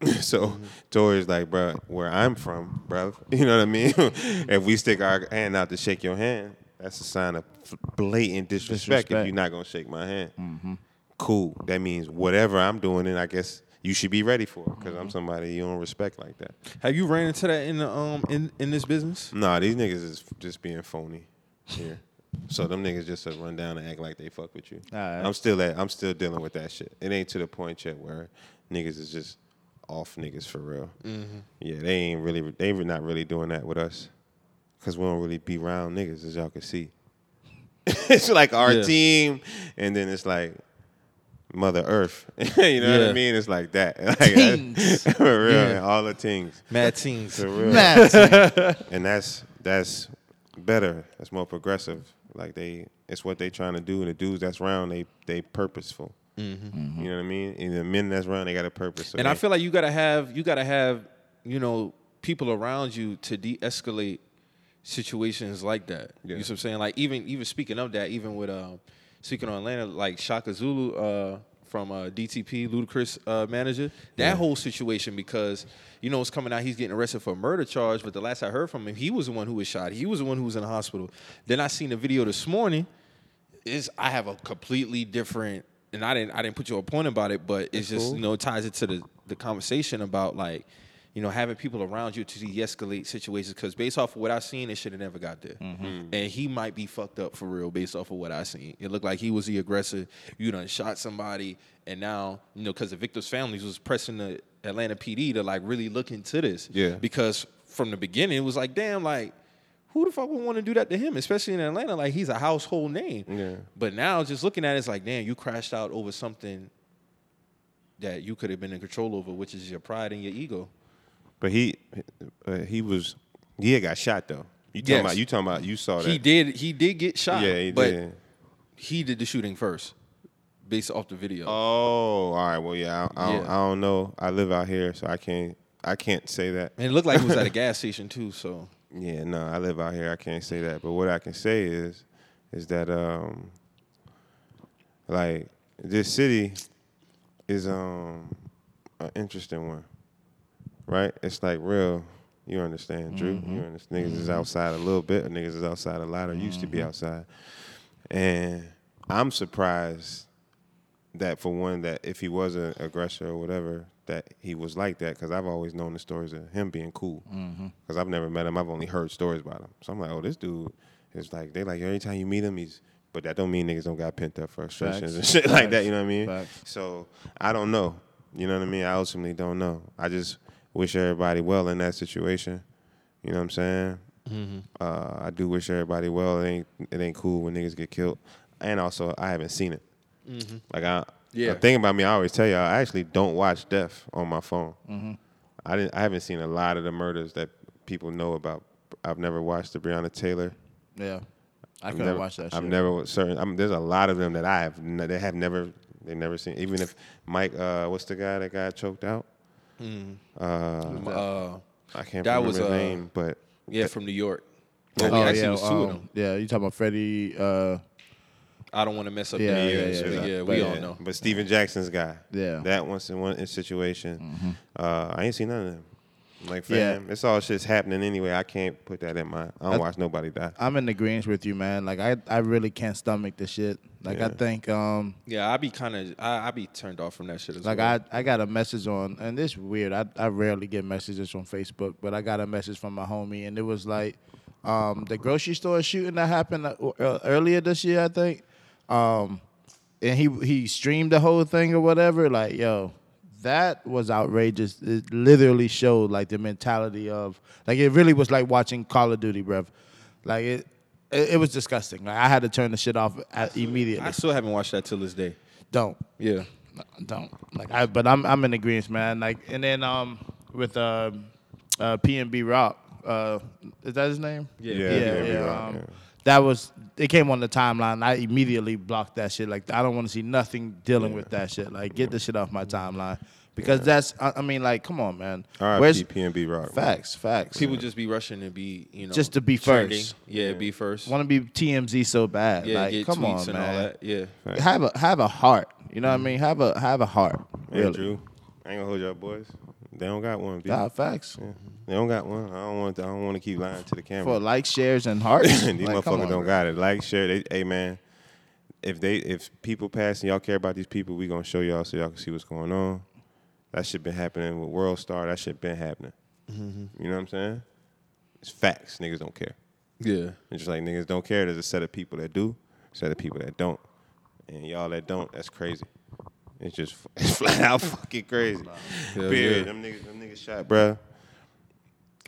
B: So Tory's like, bro, where I'm from, bro, you know what I mean? if we stick our hand out to shake your hand, that's a sign of blatant disrespect, if you're not gonna shake my hand. Cool. That means whatever I'm doing, and I guess you should be ready for because I'm somebody you don't respect like that.
A: Have you ran into that in the um in in this business?
B: Nah, these niggas is just being phony here. So them niggas just to run down and act like they fuck with you.
C: Alright.
B: I'm still at, I'm still dealing with that shit. It ain't to the point yet where niggas is just off niggas for real.
A: Mm-hmm.
B: Yeah, they ain't really they were not really doing that with us, cause we don't really be round niggas as y'all can see. it's like our
A: Yeah.
B: team, and then it's like Mother Earth. you know what I mean? It's like that. Like,
C: Tings.
B: for real,
A: Yeah.
B: all the things.
A: Mad teens.
B: For real.
C: Mad.
B: and that's that's better. That's more progressive. Like they, it's what they trying to do. And the dudes that's round, they they purposeful. You know what I mean? And the men that's round, they got a purpose. So
A: Mm-hmm. and I feel like you gotta have you gotta have you know people around you to de-escalate situations like that.
B: Yeah.
A: You know what I'm saying? Like even even speaking of that, even with um, speaking on Atlanta, like Chaka Zulu uh, from uh, DTP, Ludacris uh, manager, that whole situation because you know it's coming out, he's getting arrested for a murder charge. But the last I heard from him, he was the one who was shot. He was the one who was in the hospital. Then I seen the video this morning. Is I have a completely different, and I didn't I didn't put you a point about it, but it's just
B: cool.
A: you know it ties it to the the conversation about like you know having people around you to de-escalate situations because based off of what I've seen, it should have never got there, mm-hmm. mm. and he might be fucked up for real based off of what I seen. It looked like he was the aggressor. You done shot somebody, and now you know because the victims' families was pressing the Atlanta PD to like really look into this,
B: Yeah.
A: because from the beginning it was like damn like. Who the fuck would want to do that to him, especially in Atlanta? Like he's a household name.
B: Yeah.
A: But now, just looking at it, it's like, damn, you crashed out over something that you could have been in control over, which is your pride and your ego.
B: But he, uh, he was, he had got shot though. You talking
A: Yes.
B: about? You talking about? You saw that?
A: He did. He did get shot.
B: Yeah, he
A: but
B: did.
A: he did the shooting first, based off the video.
B: Oh, all right. Well, yeah. I, I, Don't, I don't know. I live out here, so I can't. I can't say that.
A: and it looked like he was at a gas station too. So
B: Yeah, no, I live out here. I can't say that. But what I can say is, is that um, like this city is um an interesting one, right? It's like real. You understand, Drew? Mm-hmm. You understand? Niggas is mm-hmm. outside a little bit. Niggas is outside a lot. Or used to be mm-hmm. outside. And I'm surprised that for one, that if he was an aggressor or whatever, that he was like that. Because I've always known the stories of him being cool. Because I've never met him. I've only heard stories about him. So I'm like, oh, this dude is like they like every time you meet him, he's. But that don't mean niggas don't got pent up frustrations and
C: Facts.
B: shit like that. You know what I mean?
C: Facts.
B: So I don't know. You know what I mean? I ultimately don't know. I just wish everybody well in that situation. You know what I'm saying?
A: Mm-hmm.
B: Uh, I do wish everybody well. It ain't it ain't cool when niggas get killed. And also, I haven't seen it. Like I,
A: Mm-hmm. Yeah.
B: the thing about me, I always tell y'all, I actually don't watch death on my phone.
A: Mm-hmm.
B: I didn't. I haven't seen a lot of the murders that people know about. I've never watched the Breonna Taylor.
C: Yeah. I
B: I've
C: couldn't
B: never,
C: watch that shit.
B: I've never certain. I mean, there's a lot of them that I have. They have never. They never seen. Even if Mike, uh, what's the guy that got choked out? Uh,
A: uh,
B: I can't
A: That
B: remember
A: was,
B: his
A: uh,
B: name, but
A: yeah, from New York.
B: Oh,
A: Well, actually,
C: yeah,
A: was two of
C: um,
A: them.
C: yeah, you talking about Freddie? Uh,
A: I don't want to mess up
C: Yeah,
A: their
C: yeah,
A: names,
C: yeah, yeah.
A: yeah, we all know.
B: But Steven Jackson's guy.
C: Yeah.
B: That once in one situation. Uh, I ain't seen none of them. Like
C: Yeah.
B: fam, it's all shit's happening anyway. I can't put that in my. I don't
C: I-
B: watch nobody die.
C: I'm in agreement with you, man. Like I, I really can't stomach the shit. Like I think, um,
A: Yeah, I be kind of, I, I be turned off from that shit as
C: like
A: well.
C: I, I got a message on, and this weird. I, I rarely get messages from Facebook, but I got a message from my homie, and it was like, um, the grocery store shooting that happened uh, uh, earlier this year, I think. Um, and he he streamed the whole thing or whatever. Like, yo, that was outrageous. It literally showed like the mentality of like it really was like watching Call of Duty, bruv. Like it, it, it was disgusting. Like I had to turn the shit off at, immediately.
A: I still haven't watched that till this day.
C: Don't
A: Yeah.
C: don't like I. But I'm I'm in agreement, man. Like and then um with uh, uh PnB Rock. Uh, is that his name?
A: Yeah,
B: Yeah,
C: yeah,
B: PnB
C: yeah. Um,
B: yeah.
C: That was it came on the timeline. I immediately blocked that shit. Like I don't want to see nothing dealing with that shit. Like get the shit off my timeline because that's. I, I mean, like, come on, man.
B: R.I.P. PnB Rock. man.
C: facts? Facts.
A: People just be rushing to be, you know,
C: Just to be
A: trending.
C: first.
A: Yeah, be first.
C: want to be TMZ so bad.
A: yeah,
C: like,
A: get
C: come
A: tweets
C: on,
A: and all
C: man.
A: that. Yeah.
C: Have a have a heart. You know what I mm-hmm. mean? Have a have a heart.
B: Hey,
C: Really.
B: Drew, I ain't gonna hold y'all boys. They don't got one. B.
C: Nah, facts.
B: Yeah. They don't got one. I don't want. I don't want to keep lying to the camera.
C: For like shares and hearts.
B: These
C: Like,
B: motherfuckers
C: on,
B: don't
C: bro.
B: got it. Like, share. They, hey man, if they if people pass and y'all care about these people, we gonna show y'all so y'all can see what's going on. That shit been happening with World Star. That shit been happening.
C: Mm-hmm.
B: You know what I'm saying? It's facts. Niggas don't care.
A: Yeah.
B: And just like niggas don't care, there's a set of people that do, a set of people that don't, and y'all that don't, that's crazy. It's just it's flat out fucking crazy.
A: Hell
B: Period.
A: yeah.
B: Them niggas, them niggas shot, bruh.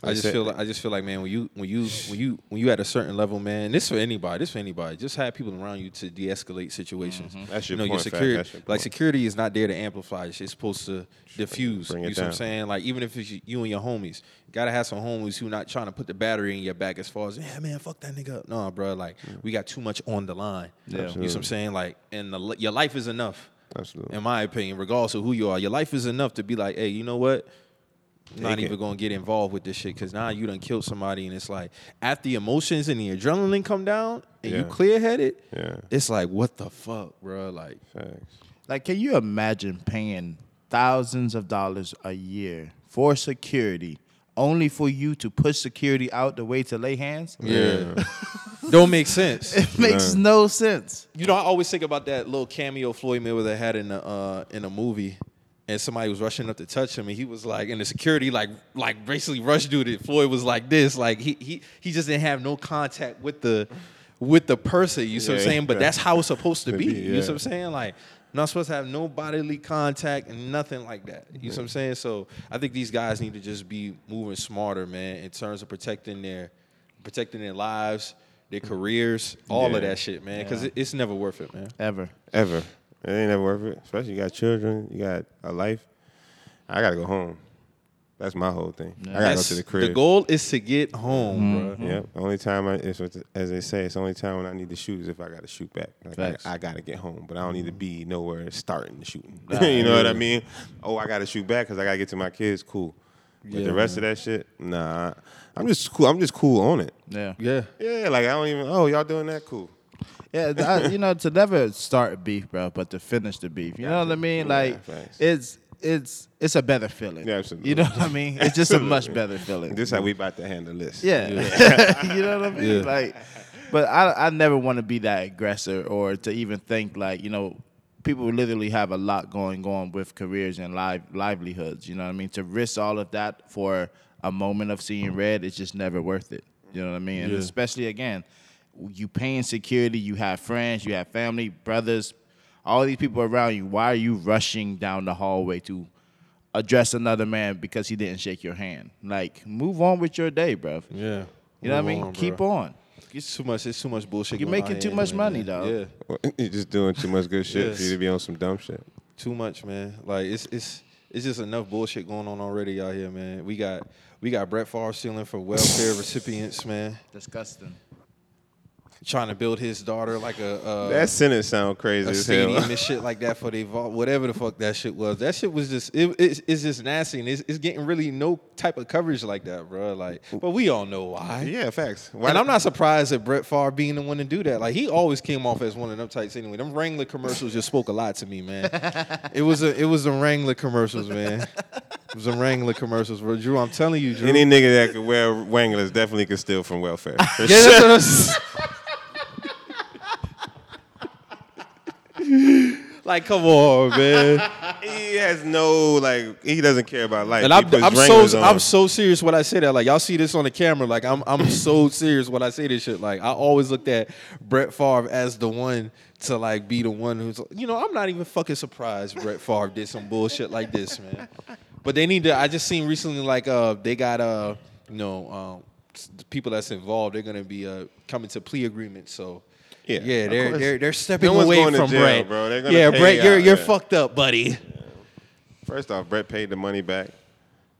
A: I just feel like I just feel like man when you when you when you when you at a certain level man this for anybody this for anybody just have people around you to de-escalate situations. Mm-hmm.
B: That's your
A: you know
B: point,
A: your security
B: That's your
A: like
B: point.
A: security is not there to amplify it's it's supposed to diffuse.
B: Bring
A: you know what I'm saying? Like even if it's you- and your homies you gotta have some homies who not trying to put the battery in your back as far as yeah man fuck that nigga up. No bro like we got too much on the line.
C: Yeah.
A: you know what I'm saying? Like and the, your life is enough
B: Absolutely.
A: in my opinion regardless of who you are your life is enough to be like hey you know what I'm not even gonna get involved with this shit because now you done killed somebody and it's like after the emotions and the adrenaline come down and you clear headed,
B: Yeah.
A: it's like what the fuck, bro? Like
B: Facts.
C: Like, can you imagine paying thousands of dollars a year for security only for you to push security out the way to lay hands?
A: yeah, don't make sense.
C: It makes no sense.
A: You know, I always think about that little cameo Floyd Mayweather had in the uh, in a movie, and somebody was rushing up to touch him, and he was like, and the security like like basically rushed dude. And Floyd was like this, like he he he just didn't have no contact with the with the person. You see what I'm saying? But
B: yeah.
A: that's how it's supposed to
B: To
A: be.
B: be,
A: You see what. I'm saying? Like. Not supposed to have no bodily contact and nothing like that. You see what I'm saying? So I think these guys need to just be moving smarter, man, in terms of protecting their protecting their lives, their careers, all of that shit, man. Because it, it's never worth it, man.
C: Ever.
B: Ever. It ain't never worth it. Especially you got children, you got a life. I gotta go home. That's my whole thing. I gotta go to the crib.
A: The goal is to get home, bro.
B: Yep. The only time I, it's as they say, it's the only time when I need to shoot is if I got to shoot back. Like
C: Facts.
B: I, I got to get home, but I don't need
A: Mm-hmm.
B: to be nowhere starting the shooting. you know what I mean? Oh, I got to shoot back because I got to get to my kids. Cool. But
A: Yeah,
B: the rest of that shit, nah. I'm just cool. I'm just cool on it.
C: Yeah.
A: Yeah.
B: Yeah, like I don't even. Oh, y'all doing that? Cool.
C: Yeah, I, you know, to never start beef, bro, but to finish the beef. You know what I mean?
B: Yeah,
C: Like it's it's it's a better feeling.
B: Yeah, absolutely.
C: You know what I mean? It's just a much better feeling.
B: This how we about to handle this.
C: Yeah. you know what I mean?
A: Yeah.
C: Like, but I I never want to be that aggressor or to even think like you know people literally have a lot going on with careers and live livelihoods. You know what I mean? To risk all of that for a moment of seeing red, it's just never worth it. You know what I mean? And especially again, you paying security, you have friends, you have family, brothers, all these people around you. Why are you rushing down the hallway to address another man because he didn't shake your hand? Like, move on with your day, bruv.
A: Yeah.
C: You know what I mean?
A: on,
C: Keep on.
A: It's too much. It's too much bullshit.
C: You're making too
A: here,
C: much
A: man.
C: money, dog.
A: Yeah.
B: You're just doing too much good shit for you
A: Yes.
B: to be on some dumb shit.
A: Too much, man. Like it's it's it's just enough bullshit going on already out here, man. We got we got Brett Favre stealing for welfare recipients, man.
C: Disgusting.
A: Trying to build his daughter like a uh,
B: that sentence sound crazy
A: a
B: as
A: stadium
B: hell.
A: and shit like that for they vault, whatever the fuck that shit was. That shit was just it, it's, it's just nasty and it's, it's getting really no type of coverage like that, bro. Like, but we all know why.
B: yeah, facts. Why
A: And I'm not surprised at Brett Favre being the one to do that. Like he always came off as one of them types anyway. Them Wrangler commercials just spoke a lot to me, man. it was a it was the Wrangler commercials, man. It was the Wrangler commercials, bro. Drew, I'm telling you, Drew.
B: Any nigga that could wear Wranglers definitely could steal from welfare. For
A: yeah, that's what I'm like, come on, man.
B: he has no like. He doesn't care about life.
A: And I'm, I'm so
B: on.
A: I'm so serious when I say that. Like y'all see this on the camera. Like I'm I'm so serious when I say this shit. Like I always looked at Brett Favre as the one to like be the one who's you know I'm not even fucking surprised Brett Favre did some bullshit like this, man. But they need to. I just seen recently like uh they got uh you know um people that's involved they're gonna be uh coming to plea agreement So.
B: Yeah,
A: yeah, they're they're they're stepping
B: No one's
A: away
B: going to
A: from
B: jail,
A: Brett,
B: bro. They're gonna
A: yeah,
B: pay
A: Brett,
B: you
A: you're
B: out,
A: you're
B: yeah.
A: fucked up, buddy.
B: First off, Brett paid the money back.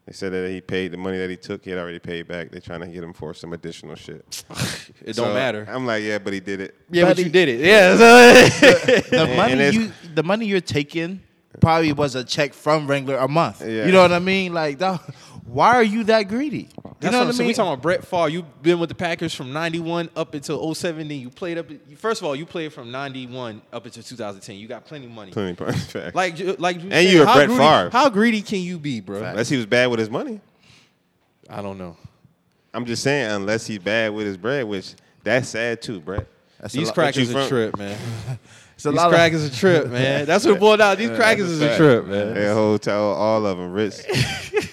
B: They said that he paid the money that he took. He had already paid back. They're trying to get him for some additional shit.
A: It
B: So,
A: don't matter.
B: I'm like, yeah, but he did it.
A: Yeah, but
C: Buddy.
A: you did it. Yeah. so-
C: The
B: And
C: money
B: it's-
C: you the money you're taking probably was a check from Wrangler a month.
B: Yeah.
C: You know what I mean? Like, dog, why are you that greedy? You
A: That's
C: know
A: what
C: what,
A: I'm saying. We talking about Brett Favre. You've been with the Packers from '91 up until 07. Then you played up. First of all, you played from '91 up until 2010. You got plenty of money.
B: Plenty of fact.
A: Like, like, you
B: And
A: said,
B: you're Brett
A: greedy,
B: Favre.
A: How greedy can you be, bro?
B: Unless he was bad with his money.
A: I don't know.
B: I'm just saying, unless he's bad with his bread, which that's sad too, Brett.
C: That's a
A: These
C: lot-
A: crackers
B: you
A: a trip, man.
C: It's a
A: These
C: lot of-
A: crackers a trip, man. That's what it boiled out. These crackers is a trip, man.
B: That hotel, all of them, Ritz,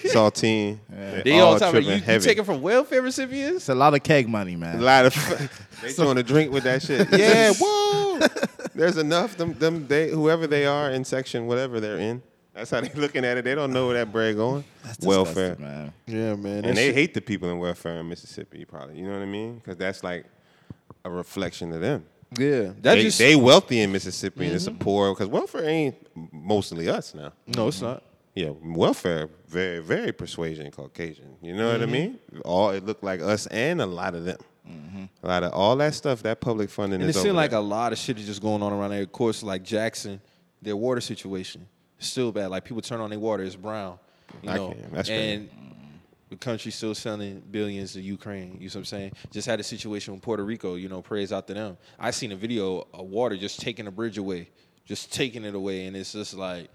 B: Saltine,
A: They all, time.
B: tripping
A: You, you
B: heavy.
A: taking from welfare recipients?
C: It's a lot of keg money, man.
B: a lot of they throwing a drink with that shit. Yeah, whoa. There's enough them them they whoever they are in section whatever they're in. That's how they looking at it. They don't know where that bread going.
C: That's
B: welfare.
C: man.
A: Yeah, man.
B: And they hate the people in welfare in Mississippi, probably. You know what I mean? Because that's like a reflection of them.
A: Yeah, that
B: They,
A: just
B: they wealthy in Mississippi and it's a mm-hmm. poor because welfare ain't mostly us now.
A: no, it's not.
B: Yeah, welfare very very persuasion Caucasian. You know what I mm-hmm. mean? All it looked like us and a lot of them. Mm-hmm. A lot of all that stuff that public funding
A: And it
B: is.
A: seemed
B: over
A: like
B: there.
A: a lot of shit is just going on around there. Of course, like Jackson, their water situation still bad. Like people turn on their water, it's brown. You
B: I
A: know,
B: can't. That's crazy.
A: and the country's still selling billions to Ukraine. You know what I'm saying? Just had a situation with Puerto Rico. You know, praise out to them. I seen a video of water just taking the bridge away, just taking it away, and it's just like.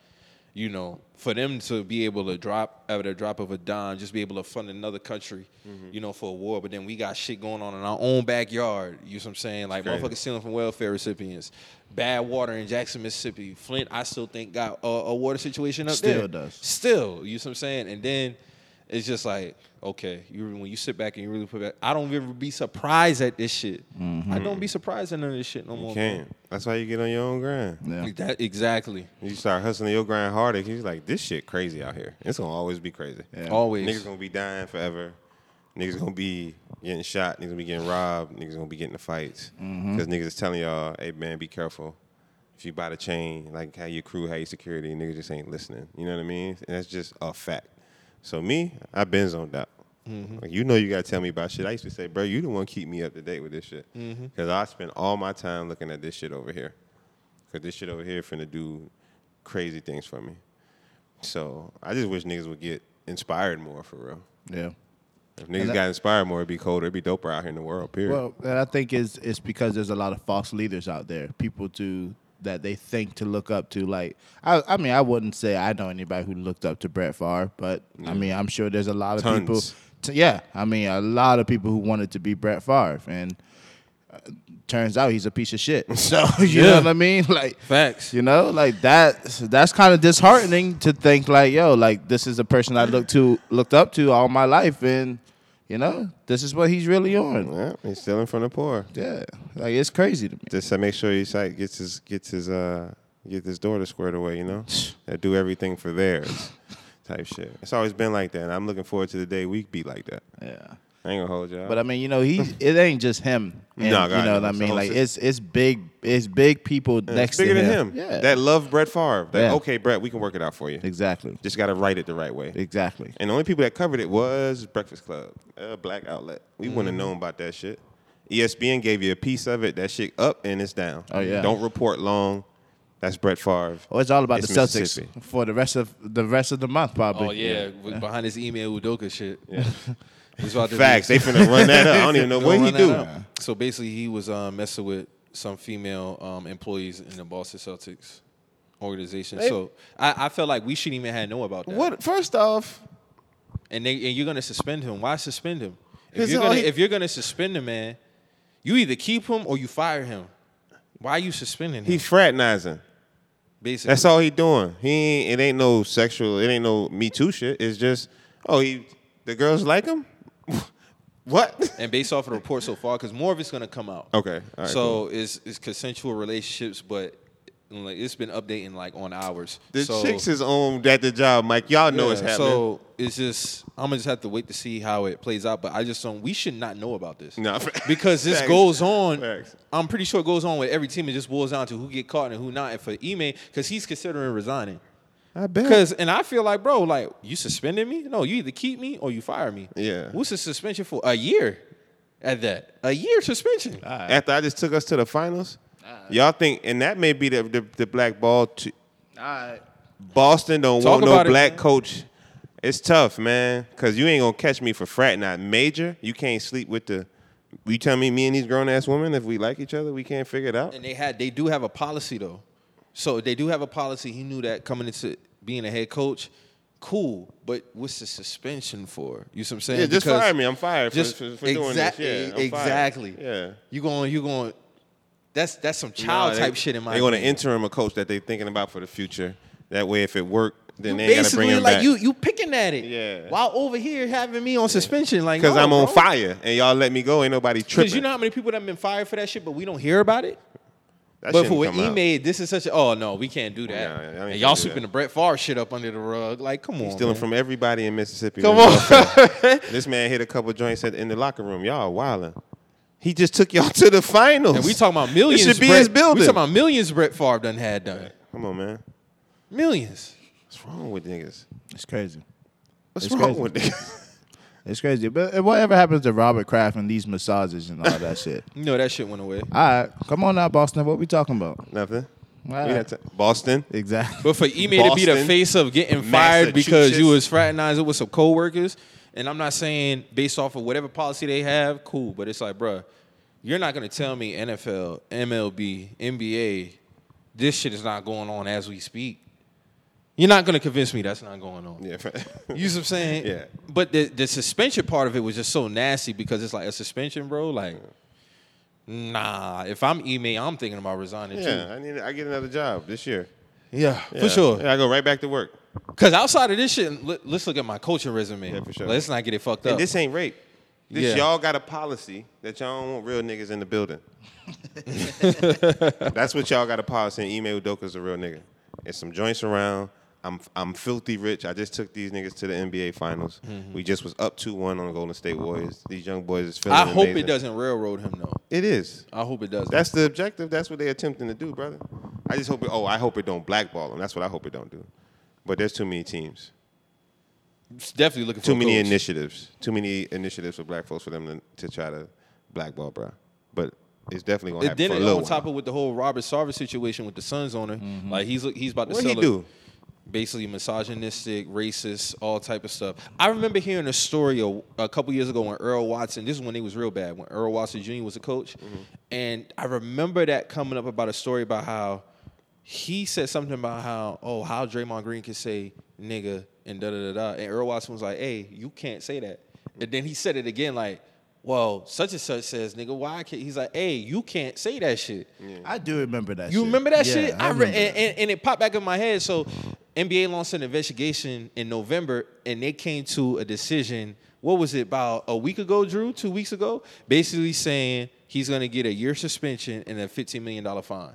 A: You know, for them to be able to drop at a drop of a dime, just be able to fund another country,
B: Mm-hmm.
A: you know, for a war. But then we got shit going on in our own backyard. You know what I'm saying? Like motherfuckers stealing from welfare recipients. Bad water in Jackson, Mississippi. Flint, I still think got a, a water situation up
C: Still
A: there.
C: does.
A: Still, you know what I'm saying? And then it's just like, okay, you when you sit back and you really put back, I don't ever be surprised at this shit. I don't be surprised at none of this shit no more.
B: you
A: more.
B: can't. That's why you get on your own grind.
C: Yeah.
A: That, exactly.
B: You start hustling your grind harder. He's like, this shit crazy out here. It's gonna always be crazy.
C: Yeah.
A: Always.
B: Niggas gonna be dying forever. Niggas gonna be getting shot. Niggas gonna be getting robbed. Niggas gonna be getting the fights.
A: Mm-hmm.
B: Because niggas is telling y'all, hey man, be careful. If you buy the chain, like how your crew, how your security, niggas just ain't listening. You know what I mean? And that's just a fact. So me, I been zoned out.
A: Mm-hmm.
B: Like you know, you gotta tell me about shit. I used to say, bro, you the one keep me up to date with this shit.
A: Mm-hmm.
B: Because I spend all my time looking at this shit over here. Because this shit over here finna do crazy things for me. So I just wish niggas would get inspired more for real.
C: Yeah.
B: If niggas
C: that-
B: got inspired more, it'd be colder. It'd be doper out here in the world. Period.
C: Well, and I think it's it's because there's a lot of false leaders out there, people to that they think to look up to. Like, I, I mean, I wouldn't say I know anybody who looked up to Brett Favre, but I mean, I'm sure there's a lot of people. T- yeah, I mean, a lot of people who wanted to be Brett Favre, and uh, turns out he's a piece of shit. So you know what I mean? Like,
A: Facts.
C: you know, like that. That's kind of disheartening to think like, yo, like this is a person I looked to, looked up to all my life, and you know, this is what he's really on.
B: yeah, he's stealing from the poor.
C: Yeah, like it's crazy to me.
B: Just to make sure his site gets his gets his uh get his daughter squared away. You know, that do everything for theirs. Type shit. It's always been like that. And I'm looking forward to the day we be like that.
C: Yeah,
B: I ain't gonna hold y'all.
C: but I mean, you know, he it ain't just him. And,
B: No,
C: you know
B: no,
C: what I mean? Like
B: whole
C: it's it's big, it's big people
B: Yeah,
C: next
B: it's bigger
C: to
B: than
C: him.
B: him.
C: Yeah,
B: That love Brett Favre. That,
C: Yeah.
B: okay, Brett, we can work it out for you.
C: exactly,
B: Just got to write it the right way.
C: exactly.
B: And the only people that covered it was Breakfast Club, a black outlet. We wouldn't
C: Mm-hmm.
B: have known about that shit. ESPN gave you a piece of it. That shit up and it's down.
C: Oh, yeah.
B: Don't report long. That's Brett Favre.
C: Oh, it's all about
B: It's
C: the Celtics for the rest of the rest of the month, probably.
A: Oh yeah, with- behind this Ime Udoka shit.
B: Yeah.
A: He's about to
B: Facts.
A: be-
B: They finna run that up. I don't even know what he do.
A: up. So basically, he was um, messing with some female um, employees in the Boston Celtics organization.
B: Hey.
A: So I, I felt like we shouldn't even have know about that.
B: What? First off,
A: And they and you're gonna suspend him. Why suspend him? If
B: 'Cause
A: you're gonna
B: he-
A: if you're gonna suspend him, man, you either keep him or you fire him. Why are you suspending him?
B: he fraternizing.
A: basically.
B: That's all he doing. He ain't, it ain't no sexual. It ain't no Me Too shit. It's just oh he the girls like him. what?
A: And based off of the report so far, because more of it's gonna come out.
B: Okay. all right,
A: so
B: cool.
A: it's it's consensual relationships, but like it's been updating like on hours.
B: the
A: so,
B: chicks is on at the job, Mike. Y'all know it's happening.
A: So it's just I'm gonna just have to wait to see how it plays out. But I just don't. We should not know about this.
B: No,
A: because this
B: facts.
A: goes on.
B: Facts.
A: I'm pretty sure it goes on with every team. It just boils down to who get caught and who not. And for Ime, because he's considering resigning.
B: I bet.
A: Because and I feel like, bro, like you suspended me. No, you either keep me or you fire me.
B: Yeah.
A: What's the suspension for? A year. At that, a year suspension.
B: after I just took us to the finals, y'all think, and that may be the the, the black ball. To,
C: All right.
B: Boston don't
A: Talk
B: want no
A: about it,
B: black
A: man.
B: coach. It's tough, man, because you ain't gonna catch me for frat not major. You can't sleep with the. You tell me, me and these grown ass women, if we like each other, we can't figure it out.
A: And they had they do have a policy though. So they do have a policy. He knew that coming into being a head coach, cool. But what's the suspension for? You see what I'm saying?
B: Yeah, just
A: Because
B: fire me. I'm fired for,
A: Just
B: for, for doing this. Yeah, I'm fired.
A: exactly.
B: Yeah.
A: You going you going that's that's some child
B: Nah, they-
A: type shit in my
B: They want to interim a coach that they're thinking about for the future. That way, if it worked, then they ain't gotta bring
A: Basically,
B: him
A: like
B: back.
A: you you picking at it.
B: Yeah.
A: While over here having me on suspension, like
B: Because
A: no,
B: I'm on
A: bro.
B: fire and y'all let me go. Ain't nobody tripping.
A: Because you know how many people that have been fired for that shit, but we don't hear about it.
B: That
A: but for what he
B: out.
A: made, this is such a oh no, we can't do that.
B: Yeah, yeah, I mean,
A: and y'all sweeping
B: that.
A: the Brett Favre shit up under the rug. Like, come on,
B: Stealing
A: man.
B: from everybody in Mississippi.
A: Come on.
B: this man hit a couple joints at, in the locker room. Y'all wilding. He just took y'all to the finals.
A: And we talking about millions.
B: should be
A: Brett,
B: his building.
A: We talking about millions. Brett Favre done had done
B: Come on, man.
A: millions.
B: What's wrong with niggas?
C: It's crazy.
B: What's
C: It's
B: wrong
C: crazy.
B: with niggas?
C: It's crazy. But whatever happens to Robert Kraft and these massages and all that shit.
A: You know that shit went away.
C: All right, come on now, Boston. What we talking about?
B: Nothing.
C: All
B: We had to- Boston.
C: Exactly.
A: But for Ime to be the
B: Boston,
A: face of getting fired because you
B: Massachusetts.
A: was fraternizing with some coworkers, and I'm not saying based off of whatever policy they have, cool. But it's like, bruh, you're not gonna tell me NFL, MLB, NBA, this shit is not going on as we speak. You're not gonna convince me that's not going on.
B: Yeah.
A: You see what I'm saying?
B: Yeah.
A: But the the suspension part of it was just so nasty because it's like a suspension, bro. Like, nah. If I'm Ime, I'm thinking about resigning
B: yeah.
A: too.
B: I need. I get another job this year.
A: Yeah,
B: Yeah.
A: for sure.
B: Yeah, I go right back to work.
A: Because outside of this shit, let, us look at my coaching resume.
B: Yeah, for sure.
A: Let's not get it fucked
B: And
A: up.
B: this ain't rape. This
A: Yeah.
B: y'all got a policy that y'all don't want real niggas in the building. That's what y'all got a policy. And Ime Udoka's a real nigga. It's some joints around. I'm I'm filthy rich. I just took these niggas to the NBA finals. Mm-hmm. We just was up 2-1 on the Golden State uh-huh. Warriors. These young boys is feeling
A: I hope
B: amazing.
A: it doesn't railroad him though.
B: It is.
A: I hope it doesn't.
B: That's the objective. That's what they're attempting to do, brother. I just hope it, oh, I hope it don't blackball them. That's what I hope it don't do. But there's too many teams.
A: It's definitely looking for
B: Too many
A: coach.
B: initiatives. Too many initiatives for black folks for them to, to try to blackball, bro. But it's definitely gonna
A: And
B: happen
A: then
B: for a little
A: on top
B: while.
A: of with the whole Robert Sarver situation with the Suns owner, mm-hmm. like he's he's about to
B: What
A: sell
B: he
A: a-
B: do?
A: Basically misogynistic, racist, all type of stuff. I remember hearing a story a, a couple years ago when Earl Watson. This is when he was real bad. When Earl Watson Jr. was a coach,
B: Mm-hmm.
A: and I remember that coming up about a story about how he said something about how oh how Draymond Green could say nigga and da da da da, and Earl Watson was like, hey, you can't say that, and then he said it again like. Well, such and such says, nigga, why can't he's like, hey, you can't say that shit.
C: I do remember that.
A: You
C: shit.
A: remember that
C: Yeah,
A: shit? I, re-
C: remember
A: and, and, and it popped back in my head. So NBA launched an investigation in November, and they came to a decision. What was it about a week ago, Drew? Two weeks ago, basically saying he's gonna get a year suspension and a fifteen million dollar fine.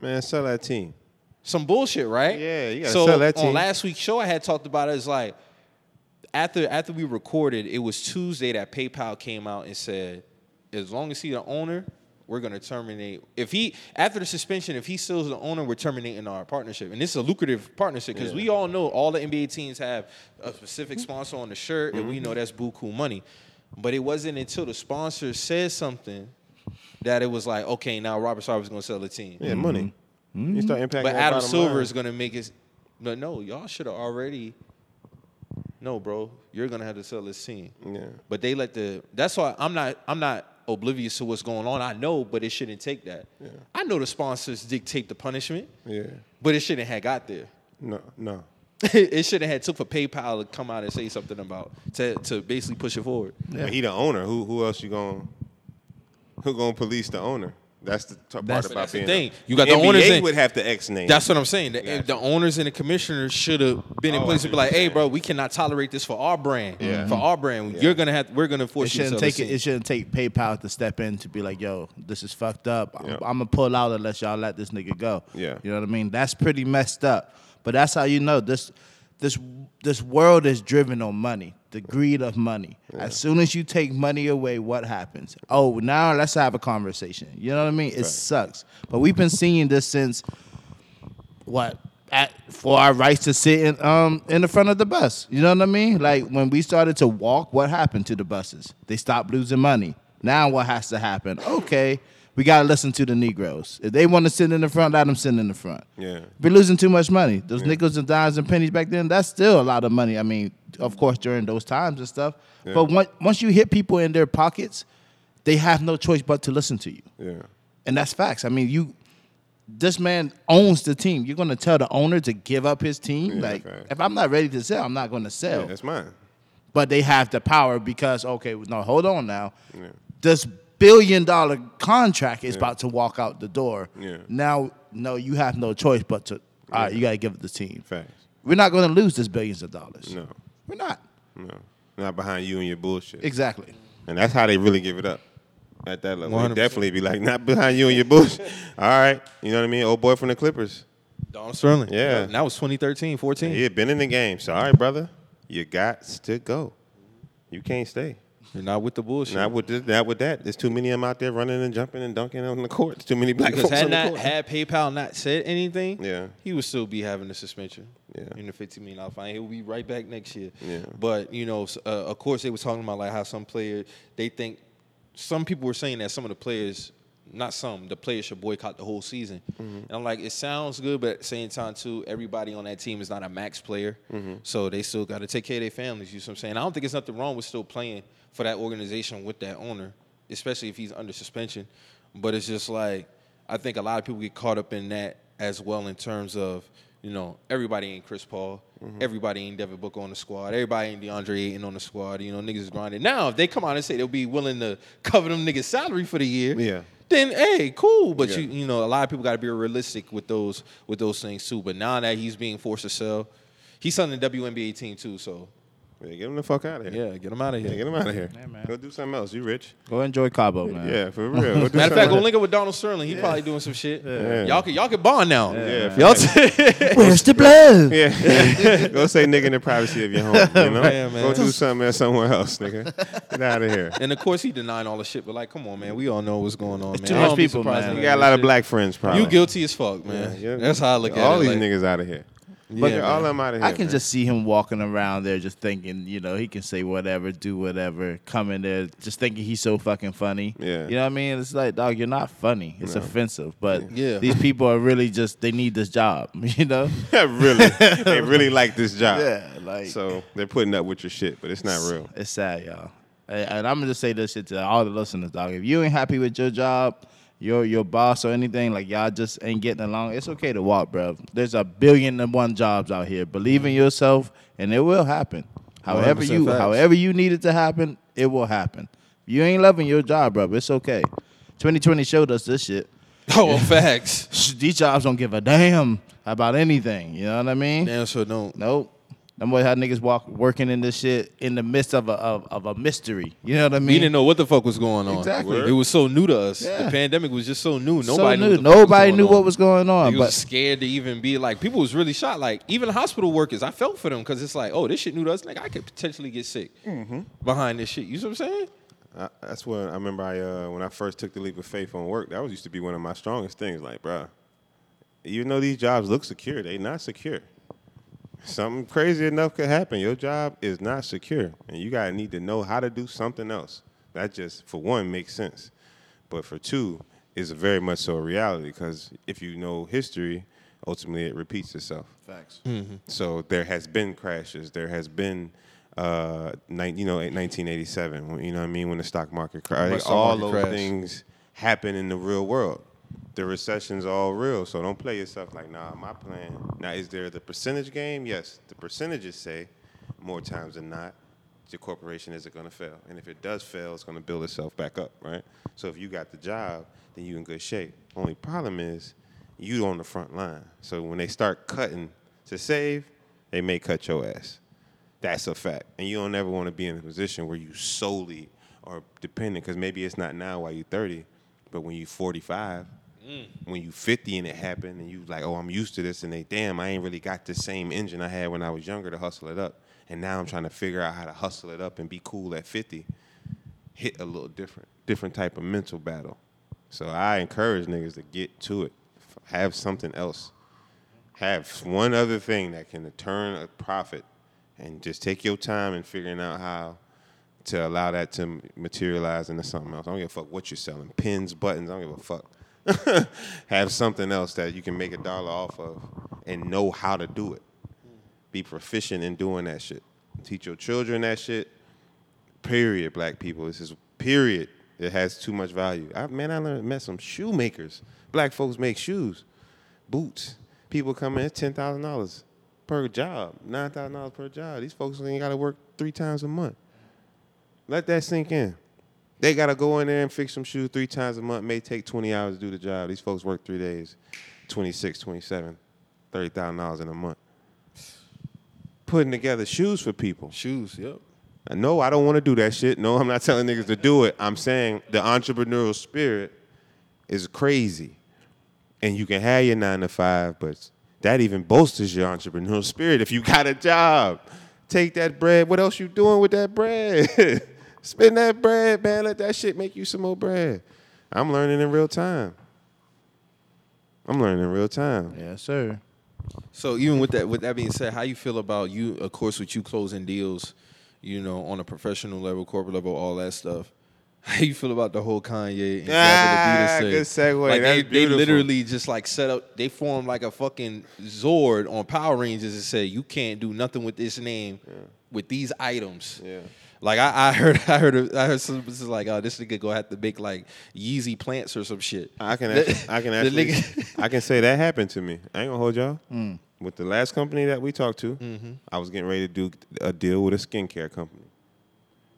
B: Man, sell that team.
A: Some bullshit, right?
B: Yeah, you gotta
A: so
B: sell that
A: on last week's show, I had talked about it. It's like after after we recorded, it was Tuesday that PayPal came out and said, as long as he's the owner, we're gonna terminate. If he after the suspension, if he still is the owner, we're terminating our partnership. And this is a lucrative partnership because we all know all the NBA teams have a specific sponsor on the shirt, and we
B: Mm-hmm.
A: know that's buku money. But it wasn't until the sponsor said something that it was like, okay, now Robert Sarver's gonna sell the team.
B: Yeah, money. You start impacting.
A: But Adam Silver
B: line.
A: is gonna make it. But no, y'all should have already. No, bro, you're gonna have to sell this team.
B: Yeah.
A: But they let the. That's why I'm not. I'm not oblivious to what's going on. I know, but it shouldn't take that. Yeah. I know the sponsors dictate the punishment,
B: Yeah.
A: but it shouldn't have got there.
B: No, no.
A: it shouldn't have took for PayPal to come out and say something about to to basically push it forward.
B: But he the owner. Who who else you going who gonna police the owner? That's the t- part
C: That's-
B: about
A: that's the
B: being
A: thing.
B: a-
A: You got the
B: NBA
A: owners in-
B: would have to X name.
A: That's what I'm saying. The,
B: Gotcha.
A: the owners and the commissioners should have been in
B: Oh,
A: place
B: see
A: to be like, "Hey, bro, we cannot tolerate this for our brand.
B: Yeah.
A: For our brand,
B: Yeah.
A: you're gonna have. We're gonna force you to
C: shouldn't
A: sell
C: take it.
A: team.
C: It shouldn't take PayPal to step in to be like, "Yo, this is fucked up. I'm,
B: Yeah.
C: I'm gonna pull out unless y'all let this nigga go."
B: Yeah.
C: you know what I mean. That's pretty messed up. But that's how you know this. This this world is driven on money, the greed of money. As soon as you take money away, what happens? Oh, now let's have a conversation. You know what I mean? It sucks. But we've been seeing this since what at for our rights to sit in um in the front of the bus. You know what I mean? Like when we started to walk, what happened to the buses? They stopped losing money. Now what has to happen? Okay, we gotta listen to the Negroes. If they want to sit in the front, let them sit in the front.
B: Yeah.
C: We're losing too much money. Those nickels and dimes and pennies back then, that's still a lot of money. I mean, of course, during those times and stuff.
B: Yeah.
C: But once once you hit people in their pockets, they have no choice but to listen to you.
B: Yeah.
C: And that's facts. I mean, you this man owns the team. You're gonna tell the owner to give up his team?
B: Yeah,
C: like
B: facts.
C: if I'm not ready to sell, I'm not gonna sell.
B: Yeah, that's mine.
C: but they have the power because okay, no, hold on now.
B: Yeah.
C: This billion dollar contract is about to walk out the door.
B: Yeah.
C: Now, no, you have no choice but to all right, you gotta give it the team.
B: Facts.
C: We're not gonna lose this billions of dollars.
B: No.
C: We're not.
B: No. Not behind you and your bullshit.
C: Exactly.
B: And that's how they really give it up. at that level. He'd
A: 100%.
B: definitely be like, not behind you and your bush. All right, you know what I mean? Old boy from the Clippers.
A: Donald Sterling.
B: Yeah.
A: And that was 2013, 14.
B: He had been in the game. So, all right, brother, you got to go. You can't stay.
A: You're not with the bullshit.
B: Not with this, not with that. There's too many of them out there running and jumping and dunking on the court. There's too many black
A: because
B: folks
A: had
B: on the court.
A: had PayPal not said anything,
B: Yeah.
A: he would still be having a suspension.
B: Yeah.
A: in the fifteen million dollar fine, he'll be right back next year.
B: Yeah.
A: But you know, uh, of course, they were talking about like how some players they think some people were saying that some of the players, not some, the players should boycott the whole season.
B: Mm-hmm.
A: And I'm like, it sounds good, but at the same time too, everybody on that team is not a max player,
B: Mm-hmm.
A: so they still got to take care of their families. You know what I'm saying? I don't think there's nothing wrong with still playing for that organization with that owner, especially if he's under suspension. But it's just like I think a lot of people get caught up in that as well in terms of you know everybody ain't Chris Paul,
B: Mm-hmm.
A: everybody ain't Devin Booker on the squad, everybody ain't DeAndre Ayton on the squad. You know niggas is grinding. Now if they come out and say they'll be willing to cover them niggas' salary for the year,
B: Yeah.
A: then hey, cool. But
B: Yeah.
A: you you know a lot of people got to be realistic with those with those things too. But now that he's being forced to sell, he's selling the WNBA team too. So
B: Yeah, get him the fuck out of here.
A: yeah, get him out of
B: Yeah,
A: here.
B: get him out of here.
C: Yeah, man.
B: Go do something else. You rich?
C: Go enjoy Cabo, man.
B: Yeah, for real. Go do
A: Matter of fact,
B: something
A: go link up with Donald Sterling. He probably doing some shit.
B: Yeah.
A: Y'all can y'all can bond now.
B: Yeah,
A: Y'all
C: Where's the blood?
B: Yeah. Go say nigga in the privacy of your home. You know?
A: Yeah, man.
B: Go do something else somewhere else, nigga. Get out of here.
A: and of course he denying all the shit, but like, come on, man. We all know what's going on, man.
C: too
A: I
C: much people, man.
B: You got a lot of black friends, probably.
A: You guilty as fuck, man.
B: Yeah, yeah.
A: That's how I look at it.
B: all
A: these
B: niggas out of here.
A: Yeah,
B: But
A: man.
B: all of them out of here.
C: I can
B: man.
C: just see him walking around there just thinking, you know, he can say whatever, do whatever, come in there just thinking he's so fucking funny.
B: Yeah.
C: You know what I mean? It's like, dog, you're not funny. It's
B: No.
C: offensive. But
A: Yeah.
C: these people are really just, they need this job, you know?
B: really, they really like this job.
C: yeah. Like,
B: So they're putting up with your shit, but it's not real.
C: It's sad, y'all. And and I'm gonna just say this shit to all the listeners, dog. If you ain't happy with your job, your your boss or anything, like y'all just ain't getting along, it's okay to walk, bro. There's a billion and one jobs out here. Believe in yourself, and it will happen. However you,
A: facts.
C: however you need it to happen, it will happen. You ain't loving your job, bro, it's okay. 2020 showed us this shit.
A: Oh, well, facts.
C: These jobs don't give a damn about anything. You know what I mean?
A: Damn sure don't.
C: Nope. Them boys had niggas walk working in this shit in the midst of a of, of a mystery. You know what I mean?
A: We didn't know what the fuck was going on.
C: Exactly.
A: It was so new to us.
C: Yeah.
A: The pandemic was just so new.
C: So
A: Nobody
C: new.
A: knew. What
C: Nobody
A: was
C: knew
A: going
C: what
A: on.
C: was going on.
A: He
C: but
A: was scared to even be like. People was really shocked. Like even hospital workers, I felt for them because it's like, oh, this shit new to us. Like I could potentially get sick
C: Mm-hmm.
A: behind this shit. You see what I'm saying?
B: I, that's what I remember. I uh, when I first took the leap of faith on work, that was used to be one of my strongest things. Like, bruh, even though these jobs look secure, they not secure. Something crazy enough could happen. Your job is not secure, and you gotta need to know how to do something else. That just, for one, makes sense, but for two, is very much so a reality. Because if you know history, ultimately it repeats itself.
C: facts.
B: So there has been crashes. There has been, uh, nine, you know, 1987. You know what I mean? When the stock market
A: When
B: crashed,
A: the
B: all
A: market
B: those
A: crashed.
B: things happen in the real world. The recession's all real. So don't play yourself like, nah, my plan. Now, is there the percentage game? Yes, the percentages say more times than not your corporation isn't going to fail. And if it does fail, it's going to build itself back up, right? So if you got the job, then you in good shape. Only problem is you on the front line. So when they start cutting to save, they may cut your ass. That's a fact. And you don't ever want to be in a position where you solely are dependent, because maybe it's not now while you're 30, but when you're 45, Mm. when you 50 and it happened, and you like, oh, I'm used to this, and they, damn, I ain't really got the same engine I had when I was younger to hustle it up. And now I'm trying to figure out how to hustle it up and be cool at 50. Hit a little different, different type of mental battle. So I encourage niggas to get to it. Have something else. Have one other thing that can turn a profit and just take your time in figuring out how to allow that to materialize into something else. I don't give a fuck what you're selling. Pins, buttons, I don't give a fuck. Have something else that you can make a dollar off of and know how to do it. Be proficient in doing that shit. Teach your children that shit. Period, black people. This is period. It has too much value. I, man, I learned, met some shoemakers. Black folks make shoes, boots. People come in, ten thousand dollars per job, nine thousand dollars per job. These folks ain't got to work three times a month. Let that sink in. They got to go in there and fix some shoes three times a month. May take 20 hours to do the job. These folks work three days, 26, 27, $30,000 in a month. Putting together shoes for people.
A: Shoes. Yep.
B: No, I don't want to do that shit. No, I'm not telling niggas to do it. I'm saying the entrepreneurial spirit is crazy. And you can have your nine to five, but that even bolsters your entrepreneurial spirit if you got a job. Take that bread. What else you doing with that bread? Spend that bread, man. Let that shit make you some more bread. I'm learning in real time. I'm learning in real time.
C: Yes, sir.
A: So even with that, with that being said, how you feel about you? Of course, with you closing deals, you know, on a professional level, corporate level, all that stuff. How you feel about the whole Kanye and
B: Ah,
A: Adidas thing?
B: good segue.
A: Like they,
B: That's
A: they
B: beautiful.
A: literally just like set up. They formed like a fucking Zord on Power Rangers and said you can't do nothing with this name, with these items.
B: Yeah.
A: Like I, I heard, I heard, I heard some. This is like, oh, this nigga gonna have to make like Yeezy plants or some shit.
B: I can actually, I can actually, I can say that happened to me. I ain't gonna hold y'all.
C: Hmm.
B: With the last company that we talked to,
A: Mm-hmm.
B: I was getting ready to do a deal with a skincare company.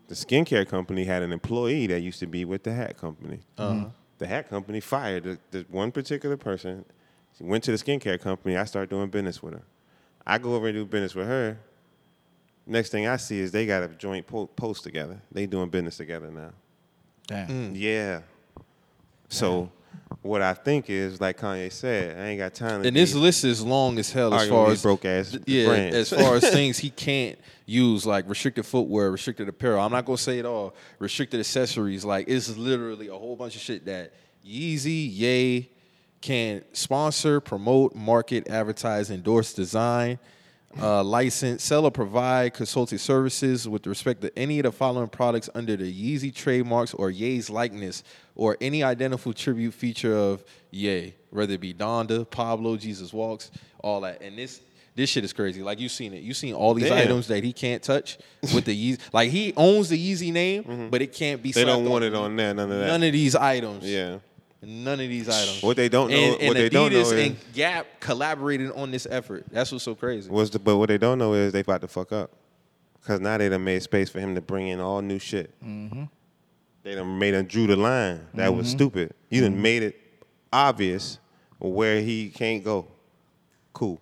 B: The skincare company had an employee that used to be with the hat company.
A: Uh-huh.
B: The hat company fired the, the one particular person. She went to the skincare company. I started doing business with her. I go over and do business with her. Next thing I see is they got a joint po- post together. They doing business together now.
C: Damn. Mm.
B: Yeah. So what I think is, like Kanye said, I ain't got time to
A: And this list is long as hell as far as
B: broke ass
A: th- yeah,
B: brands.
A: as far as things he can't use, like restricted footwear, restricted apparel. I'm not gonna say it all. Restricted accessories, like it's literally a whole bunch of shit that Yeezy, Yay can sponsor, promote, market, advertise, endorse, design, uh, license, sell, or provide consulting services with respect to any of the following products under the Yeezy trademarks or Ye's likeness or any identical tribute feature of Ye, whether it be Donda, Pablo, Jesus Walks, all that. And this this shit is crazy. Like you seen it. You seen all these
B: Damn.
A: items that he can't touch with the Yeezy. Like he owns the Yeezy name, but it can't be.
B: Mm-hmm. they don't want it on there, none of that.
A: None of these items.
B: yeah.
A: None of these items.
B: What they don't know-
A: And,
B: what
A: and
B: they
A: Adidas
B: don't know is-
A: and Gap collaborated on this effort. That's what's so crazy.
B: What's the, but what they don't know is they about to fuck up. Cause now they done made space for him to bring in all new shit. Mm-hmm. They done made him drew the line. That was mm-hmm. stupid. You done mm-hmm. made it obvious where he can't go. Cool.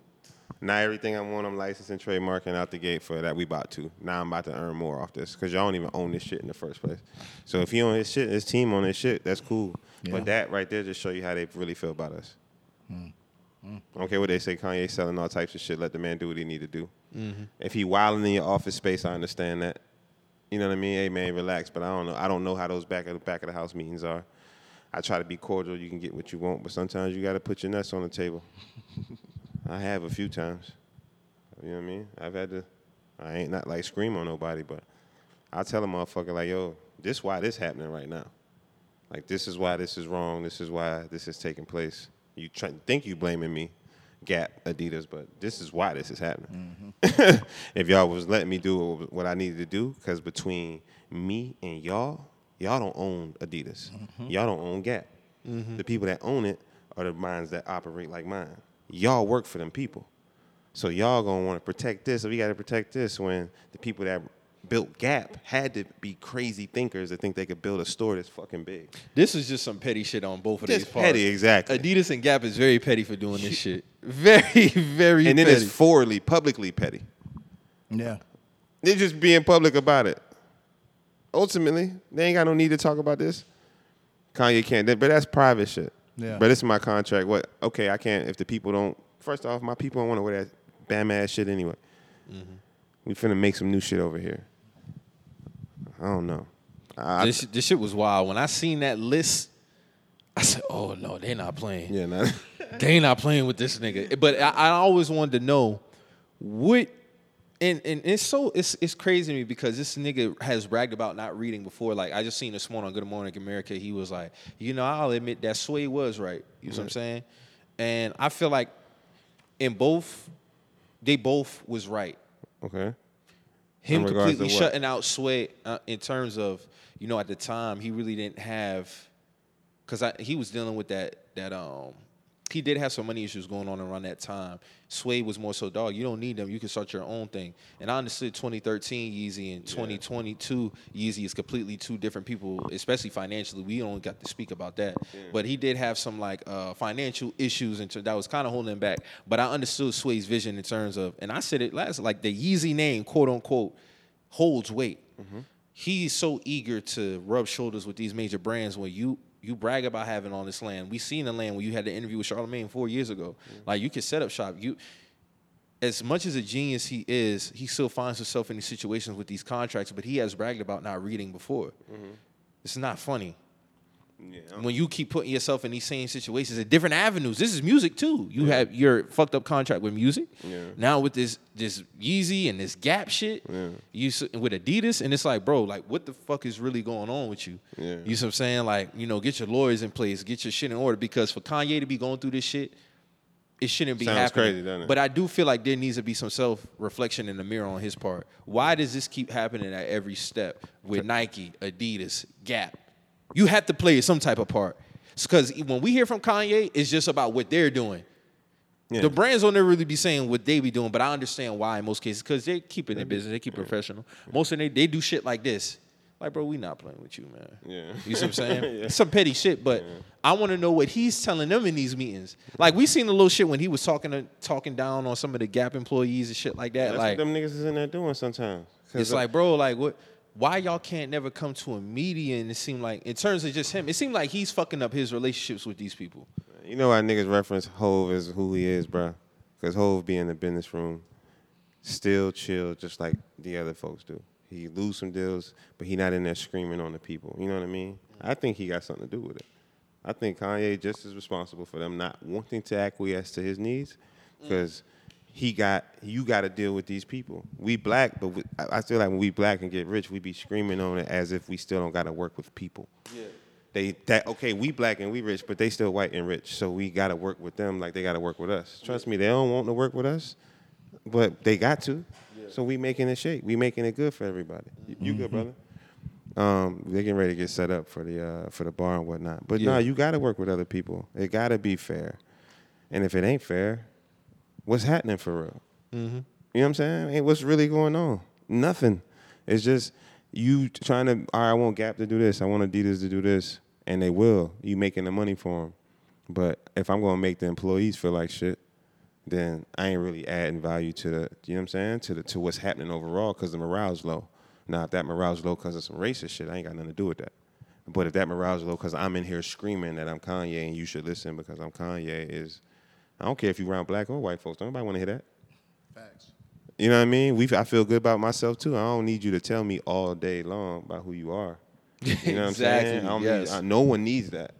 B: Now everything I want, I'm licensing, and trademarking out the gate for that. We bought to. Now I'm about to earn more off this because y'all don't even own this shit in the first place. So if he own his shit, his team on his shit, that's cool.
C: Yeah.
B: But that right there just show you how they really feel about us. Mm. Mm. I don't care what they say. Kanye selling all types of shit. Let the man do what he need to do. Mm-hmm. If he wilding in your office space, I understand that. You know what I mean? Hey man, relax. But I don't know. I don't know how those back of the back of the house meetings are. I try to be cordial. You can get what you want, but sometimes you got to put your nuts on the table. I have a few times. You know what I mean? I've had to. I ain't not like scream on nobody, but I tell a motherfucker like, yo, this why this happening right now. Like this is why this is wrong. This is why this is taking place. You try, think you blaming me, Gap, Adidas, but this is why this is happening. Mm-hmm. if y'all was letting me do what I needed to do, because between me and y'all, y'all don't own Adidas. Mm-hmm. Y'all don't own Gap. Mm-hmm. The people that own it are the minds that operate like mine. Y'all work for them people. So y'all gonna want to protect this, so we got to protect this. When the people that built Gap had to be crazy thinkers to think they could build a store that's fucking big.
A: This is just some petty shit on both of
B: Just
A: these parts.
B: petty, exactly.
A: Adidas and Gap is very petty for doing this shit. Very, very
B: and then
A: petty.
B: it's forwardly, publicly petty.
C: Yeah.
B: They're just being public about it. Ultimately, they ain't got no need to talk about this. Kanye can't, but that's private shit.
C: Yeah.
B: But it's my contract. What? Okay, I can't. If the people don't, first off, my people don't want to wear that bam ass shit anyway. Mm-hmm. We finna make some new shit over here. I don't know. I,
A: this, this shit was wild. When I seen that list, I said, "Oh no, they not playing.
B: yeah, nah.
A: They not playing with this nigga." But I, I always wanted to know what, and and it's so it's it's crazy to me because this nigga has bragged about not reading before. Like I just seen this morning on Good Morning America, he was like, "You know, I'll admit that Sway was right." You know what I'm saying? And I feel like in both, they both was right.
B: okay.
A: him completely shutting out Sway uh, in terms of you know at the time he really didn't have because he was dealing with that that um he did have some money issues going on around that time. Sway was more so dog. You don't need them. You can start your own thing. And I understood 2013 Yeezy and 2022 Yeezy is completely two different people, especially financially. We don't got to speak about that. But he did have some like uh, financial issues and that was kind of holding him back. But I understood Sway's vision in terms of, and I said it last, like the Yeezy name, quote unquote, holds weight. He's so eager to rub shoulders with these major brands when you you brag about having all this land. We seen the land when you had the interview with Charlemagne four years ago. Mm-hmm. Like you could set up shop. You as much as a genius he is, he still finds himself in these situations with these contracts, but he has bragged about not reading before. Mm-hmm. It's not funny
B: Yeah.
A: when you keep putting yourself in these same situations at different avenues. This is music too. You have your fucked up contract with music.
B: Yeah.
A: Now with this this Yeezy and this Gap shit,
B: Yeah.
A: you with Adidas, and it's like, bro, like what the fuck is really going on with you?
B: Yeah.
A: You see what I'm saying? Like, you know, get your lawyers in place, get your shit in order, because for Kanye to be going through this shit, it shouldn't be
B: Sounds
A: happening.
B: crazy, doesn't it?
A: But I do feel like there needs to be some self reflection in the mirror on his part. Why does this keep happening at every step with Nike, Adidas, Gap? You have to play some type of part. Because when we hear from Kanye, it's just about what they're doing.
B: Yeah.
A: The brands don't never really be saying what they be doing, but I understand why in most cases because they keep it in business, they keep it professional. Most of them they do shit like this. Like, bro, we not playing with you, man.
B: Yeah.
A: You see what I'm saying?
B: Yeah.
A: Some petty shit, but I want to know what he's telling them in these meetings. Like we seen a little shit when he was talking to, talking down on some of the Gap employees and shit like that.
B: That's
A: like
B: what them niggas is in there doing sometimes.
A: it's like, bro, like what? Why y'all can't never come to a media and it seemed like in terms of just him, it seemed like he's fucking up his relationships with these people.
B: You know why niggas reference Hove as who he is, bro? Because Hove be in the business room, still chill, just like the other folks do. He lose some deals, but he not in there screaming on the people. You know what I mean? I think he got something to do with it. I think Kanye just as responsible for them not wanting to acquiesce to his needs, because he got you got to deal with these people. We black, but we, I feel like when we black and get rich, we be screaming on it as if we still don't got to work with people. Yeah. they that okay we black and we rich but they still white and rich so we got to work with them like they got to work with us. Trust me they don't want to work with us but they got to. Yeah. so we making it shake. We making it good for everybody. You- you good brother? Um they getting ready to get set up for the uh for the bar and whatnot. But
A: Yeah.
B: nah you got to work with other people. It got to be fair. And if it ain't fair what's happening for real mm-hmm. you know what I'm saying? What's really going on? Nothing. It's just you trying to. All right, I want Gap to do this. I want Adidas to do this, and they will. You making the money for them. But if I'm gonna make the employees feel like shit, then I ain't really adding value to the. You know what I'm saying? To the to what's happening overall because the morale's low. Now, if that morale's low because of some racist shit, I ain't got nothing to do with that. But if that morale's low because I'm in here screaming that I'm Kanye and you should listen because I'm Kanye, is I don't care if you around black or white folks. Don't nobody want to hear that.
C: Facts.
B: You know what I mean? We I feel good about myself too. I don't need you to tell me all day long about who you are. You know what I'm saying? I don't
A: yes.
B: need, I, no one needs that.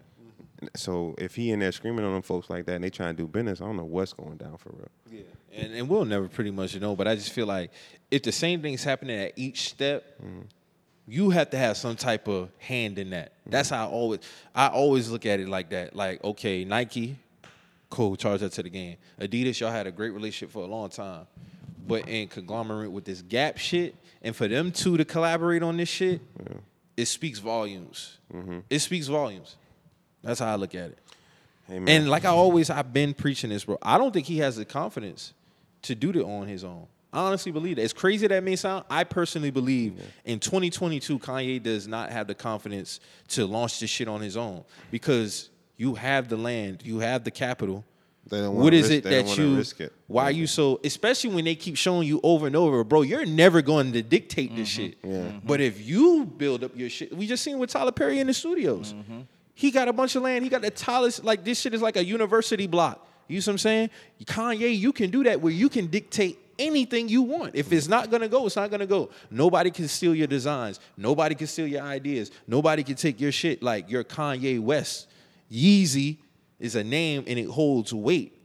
B: So if he in there screaming on them folks like that and they trying to do business, I don't know what's going down for real.
A: Yeah, and and we'll never pretty much know, but I just feel like if the same thing's happening at each step, mm-hmm. you have to have some type of hand in that. Mm-hmm. That's how I always I always look at it like that. Like, okay, Nike, cool, charge that to the game. Adidas, y'all had a great relationship for a long time, but in conglomerate with this Gap shit, and for them two to collaborate on this shit, it speaks volumes. Mm-hmm. It speaks volumes. That's how I look at it.
B: Man,
A: And like I always, I've been preaching this, bro. I don't think he has the confidence to do that on his own. I honestly believe that. As crazy that may sound, I personally believe in 2022, Kanye does not have the confidence to launch this shit on his own because you have the land, you have the capital.
B: They don't
A: What is
B: risk-
A: it
B: they
A: that you?
B: risk it.
A: Why are you so? Especially when they keep showing you over and over, bro. You're never going to dictate this mm-hmm. shit.
B: Yeah. Mm-hmm.
A: But if you build up your shit, we just seen with Tyler Perry in the studios. Mm-hmm. He got a bunch of land. He got the tallest. Like this shit is like a university block. You see what I'm saying? Kanye, you can do that where you can dictate anything you want. If it's not gonna go, it's not gonna go. Nobody can steal your designs. Nobody can steal your ideas. Nobody can take your shit. Like you're Kanye West. Yeezy is a name and it holds weight.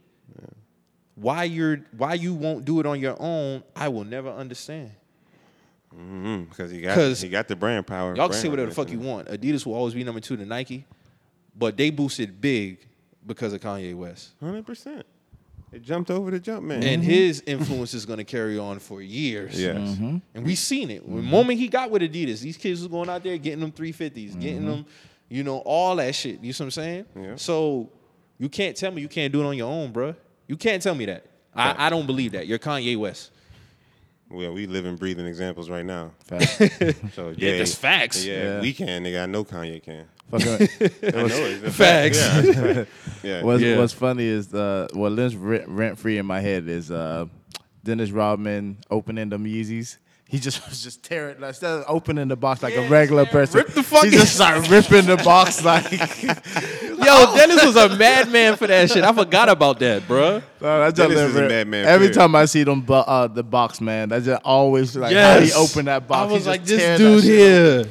A: Why you're why you won't do it on your own, I will never understand.
B: Mm-hmm, because he got
A: 'Cause
B: he got the brand power.
A: Y'all can
B: brand
A: say whatever the fuck you want. Adidas will always be number two to Nike, but they boosted big because of Kanye West.
B: Hundred percent. It jumped over the jump man.
A: And mm-hmm. his influence is going to carry on for years.
B: yes. Mm-hmm.
A: And we seen it. The moment he got with Adidas, these kids was going out there getting them 350s, getting them, you know, all that shit. You see what I'm saying?
B: Yeah.
A: So you can't tell me you can't do it on your own, bruh. You can't tell me that. I, I don't believe that. You're Kanye West.
B: Well, we living, breathing examples right now.
C: Facts.
B: So
A: Yeah,
B: yeah,
A: that's facts.
B: Yeah,
C: Yeah.
B: we can, nigga. I know Kanye can.
C: Fucking-
B: I know it's
A: Facts.
B: fact. Yeah. yeah.
C: What's,
A: Yeah.
C: what's funny is uh, what lives rent, rent free in my head is uh, Dennis Rodman opening them Yeezys He just was just tearing like, instead of opening the box like
A: Yeah,
C: a regular
A: yeah,
C: person.
A: rip the fucking-
C: he just started ripping the box like.
A: Yo, Dennis was a madman for that shit. I forgot about that, bro.
C: No, that's
B: Dennis
C: just
B: is a madman,
C: Every
B: period.
C: time I see them, uh, the box man, that's just always like how he opened that box.
A: I was like, this dude here.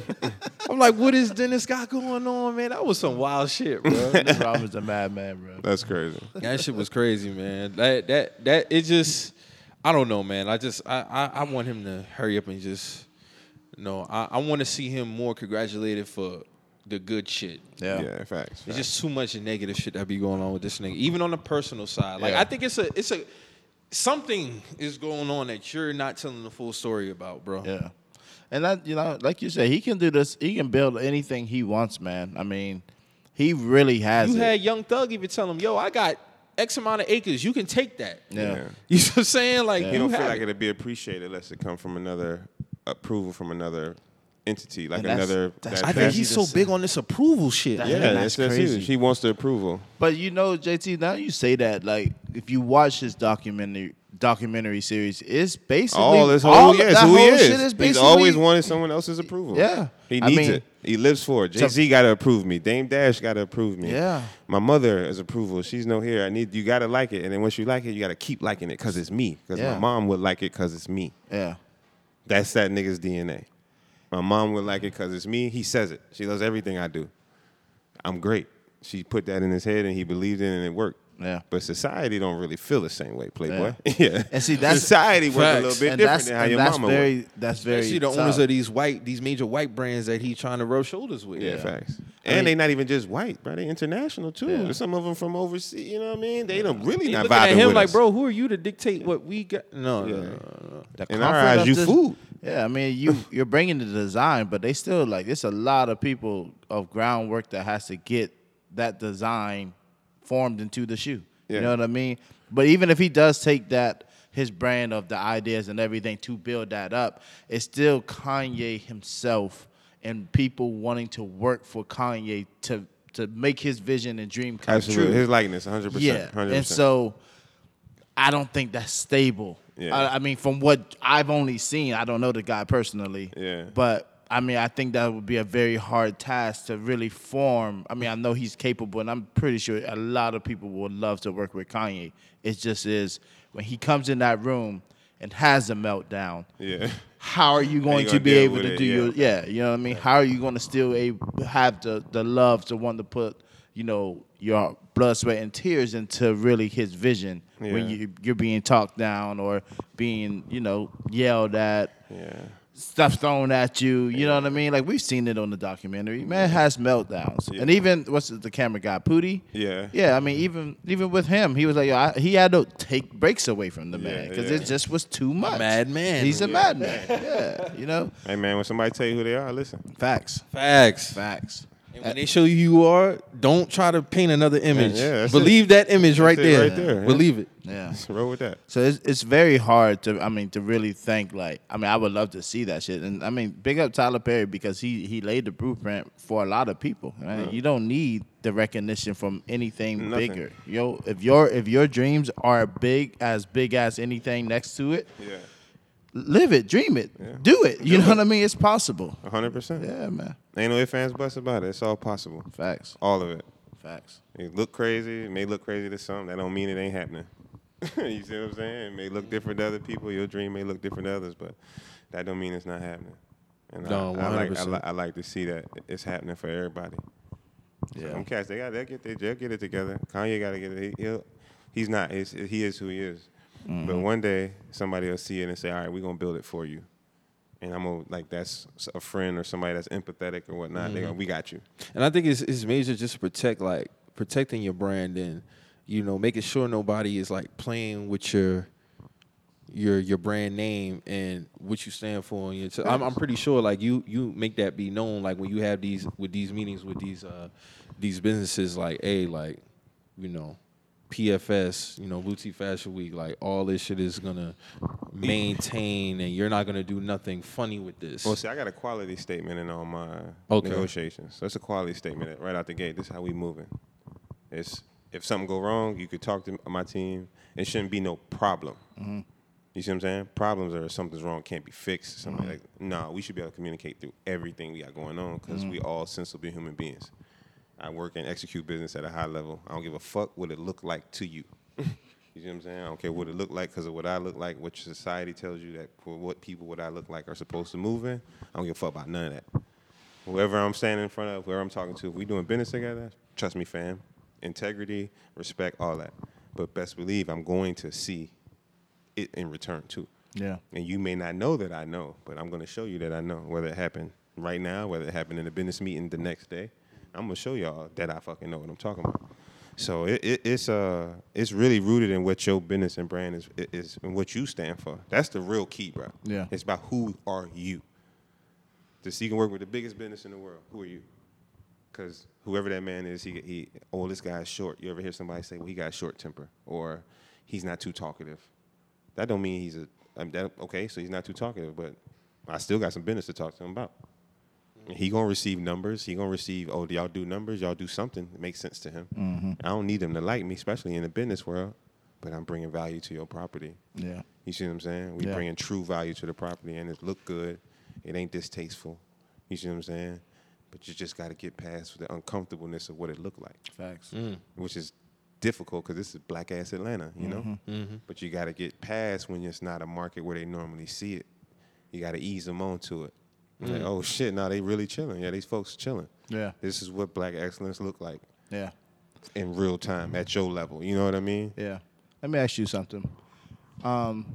A: I'm like, what is Dennis got going on, man? That was some wild shit, bro.
C: open. Dennis Rodman's a madman, bro.
B: That's crazy.
A: that shit was crazy, man. That that that it just I don't know, man. I just I I, I want him to hurry up and just no. I, I want to see him more congratulated for the good shit.
C: Yeah.
B: Yeah, facts.
A: It's just too much negative shit that be going on with this nigga, even on the personal side. Like
C: Yeah.
A: I think it's a it's a something is going on that you're not telling the full story about, bro.
C: Yeah. And that you know, like you said, he can do this. He can build anything he wants, man. I mean, he really has
A: You
C: it.
A: had Young Thug even tell him, "Yo, I got X amount of acres. You can take that."
C: yeah.
B: Yeah.
A: You know what I'm saying? Like
B: You
A: you
B: don't feel like
A: it.
B: it'd be appreciated unless it come from another approval from another entity, like
C: that's-
B: another.
C: that's
B: that-
A: I think he's so
C: say.
A: big on this approval shit.
C: That-
B: Yeah,
C: that's
B: that's, that's
C: crazy.
B: huge. He wants the approval.
C: But you know, JT, now you say that, like, if you watch his documentary documentary series, it's basically
B: All this whole
C: all that
B: who he is.
C: shit is
B: He's
C: basically
B: always wanted someone else's approval.
C: Yeah.
B: he
C: I
B: needs
C: mean-
B: it. He lives for it. Jay Z got to approve me. Dame Dash got to approve me.
C: Yeah.
B: my mother is approval. She's no here. I need you. Got to like it, and then once you like it, you got to keep liking it because it's me. Because
C: Yeah.
B: my mom would like it because it's me.
C: Yeah.
B: That's that nigga's DNA. My mom would like it because it's me. He says it. She loves everything I do. I'm great. She put that in his head and he believed in it and it worked.
C: Yeah.
B: But society don't really feel the same way, Playboy. Yeah.
C: And see, that's-
B: society works a little bit
C: and
B: different
C: that's,
B: than how
C: and
B: your
C: that's
B: mama
C: very
B: works.
C: that's very
A: Especially the
C: tough.
A: owners of these white, these major white brands that he's trying to rub shoulders with.
B: Yeah, facts.
C: I
B: And
C: mean-
B: they not even just white, bro. They international too.
C: Yeah.
B: Some of them from overseas. You know what I mean? They don't really
A: He's
B: not vibing
A: at him
B: with
A: like,
B: us.
A: bro, who are you to dictate what we got? No,
B: Yeah.
A: no, no, no.
C: The
B: In our eyes, you
C: this-
B: food.
C: Yeah, I mean, you you're bringing the design, but they still like it's a lot of people of groundwork that has to get that design formed into the shoe.
B: Yeah.
C: You know what I mean? But even if he does take that his brand of the ideas and everything to build that up, it's still Kanye himself and people wanting to work for Kanye to to make his vision and dream come
B: Absolutely.
C: true.
B: His likeness, 100%.
C: Yeah,
B: 100%.
C: and so I don't think that's stable.
B: Yeah.
C: I, I mean, from what I've only seen, I don't know the guy personally.
B: Yeah.
C: but I mean, I think that would be a very hard task to really form. I mean, I know he's capable, and I'm pretty sure a lot of people would love to work with Kanye. It just is when he comes in that room and has a meltdown.
B: yeah.
C: How are you going
B: gonna
C: be able to
B: it?
C: do
B: Yeah.
C: your yeah? You know what I mean? How are you going to still able, have the the love to want to put you know your blood, sweat, and tears into really his vision when you you're being talked down or being you know yelled at,
B: Yeah.
C: Stuff thrown at you. You know what I mean? Like we've seen it on the documentary. Man has meltdowns,
B: Yeah.
C: and even what's the camera guy, Pootie.
B: Yeah.
C: Yeah, I mean, even even with him, he was like, I, he had to take breaks away from the man because
B: yeah.
C: it just was too much.
A: madman.
C: He's a
B: Yeah.
C: madman. Yeah, you know.
B: Hey, man, when somebody tell you who they are, listen.
C: Facts.
A: Facts.
C: Facts.
A: And when they show you who you are, don't try to paint another image.
B: yeah, that's
A: Believe that image right
B: it
A: there.
B: right there, yeah.
A: Believe it.
C: Yeah.
B: Roll with that.
C: So it's it's very hard to I mean to really think like I mean I would love to see that shit and I mean big up Tyler Perry because he he laid the blueprint for a lot of people. Right? You don't need the recognition from anything
B: Nothing.
C: bigger. Yo, if your if your dreams are big as big as anything next to it,
B: Yeah.
C: Live it, dream it,
B: Yeah.
C: do it. You know what I mean? It's possible.
B: 100%.
C: Yeah, man.
B: Ain't no ifs, ands, buts about it. It's all possible.
C: Facts.
B: All of it.
C: Facts.
B: It look crazy. It may look crazy to some. That don't mean it ain't happening. you see what I'm saying? It may look different to other people. Your dream may look different to others, but that don't mean it's not happening. And I-
A: No,
B: I, like I,
A: 100%.
B: li- I like to see that it's happening for everybody.
C: Yeah.
B: Them cats, they got they get they, they'll get it together. Kanye got to get it. He, he'll, he's not. He's, he is who he is. But one day somebody will see it and say, "All right, we're gonna build it for you." And I'm gonna like that's a friend or somebody that's empathetic or whatnot. They go, "We got you."
A: And I think it's, it's major just to protect like protecting your brand and you know making sure nobody is like playing with your your your brand name and what you stand for. And your t- I'm, I'm pretty sure like you you make that be known like when you have these with these meetings with these uh these businesses like hey like you know PFS, you know, Boutique Fashion Week, like all this shit is gonna maintain, and you're not gonna do nothing funny with this.
B: Well, see, I got a quality statement in all my
A: Okay.
B: negotiations. So it's a quality statement right out the gate. This is how we moving. It's if something go wrong, you could talk to my team. It shouldn't be no problem.
A: Mm-hmm.
B: You see what I'm saying? Problems are something's wrong, can't be fixed. Something
C: Mm-hmm.
B: like, no, we should be able to communicate through everything we got going on because
C: Mm-hmm.
B: we all sensible human beings. I work and execute business at a high level. I don't give a fuck what it look like to you. you see what I'm saying? I don't care what it look like because of what I look like, what society tells you that for what people what I look like are supposed to move in. I don't give a fuck about none of that. Whoever I'm standing in front of, whoever I'm talking to, if we doing business together, trust me, fam. Integrity, respect, all that. But best believe I'm going to see it in return too.
C: Yeah.
B: And you may not know that I know, but I'm going to show you that I know. Whether it happened right now, whether it happened in a business meeting the next day, I'm going to show y'all that I fucking know what I'm talking about. So it, it, it's uh it's really rooted in what your business and brand is is and what you stand for. That's the real key, bro.
C: Yeah.
B: It's about who are you. This you can work with the biggest business in the world. Who are you? Because whoever that man is, he he oh this guy's short. You ever hear somebody say, well he got a short temper or he's not too talkative? That don't mean he's a I'm that, okay. So he's not too talkative, but I still got some business to talk to him about. And He gonna receive numbers. He gonna receive. Oh, do y'all do numbers? Y'all do something that makes sense to him. Mm-hmm. I don't need him to like me, especially in the business world. But I'm bringing value to your property.
C: Yeah.
B: You see what I'm saying? We
C: Yeah.
B: bringing true value to the property, and it look good. It ain't distasteful. You see what I'm saying? But you just got to get past the uncomfortableness of what it looked like,
C: Facts. Mm.
B: which is difficult because this is black ass Atlanta, you know. Mm-hmm. Mm-hmm. But you got to get past when it's not a market where they normally see it. You got to ease them onto it. Like, oh shit, now they really chilling. Yeah, these folks chilling.
C: Yeah.
B: This is what black excellence look like
C: Yeah.
B: in real time at your level. You know what I mean?
C: Yeah. Let me ask you something. Um,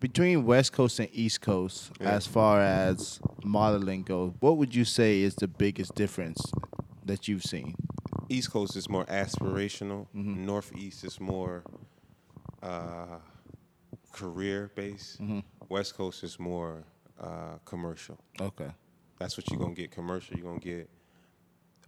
C: between West Coast and East Coast,
B: Yeah.
C: as far as modeling goes, what would you say is the biggest difference that you've seen?
B: East Coast is more aspirational.
C: Mm-hmm.
B: Northeast is more uh, career based.
C: Mm-hmm.
B: West Coast is more uh, commercial.
C: Okay.
B: That's what you're gonna get commercial. You're gonna get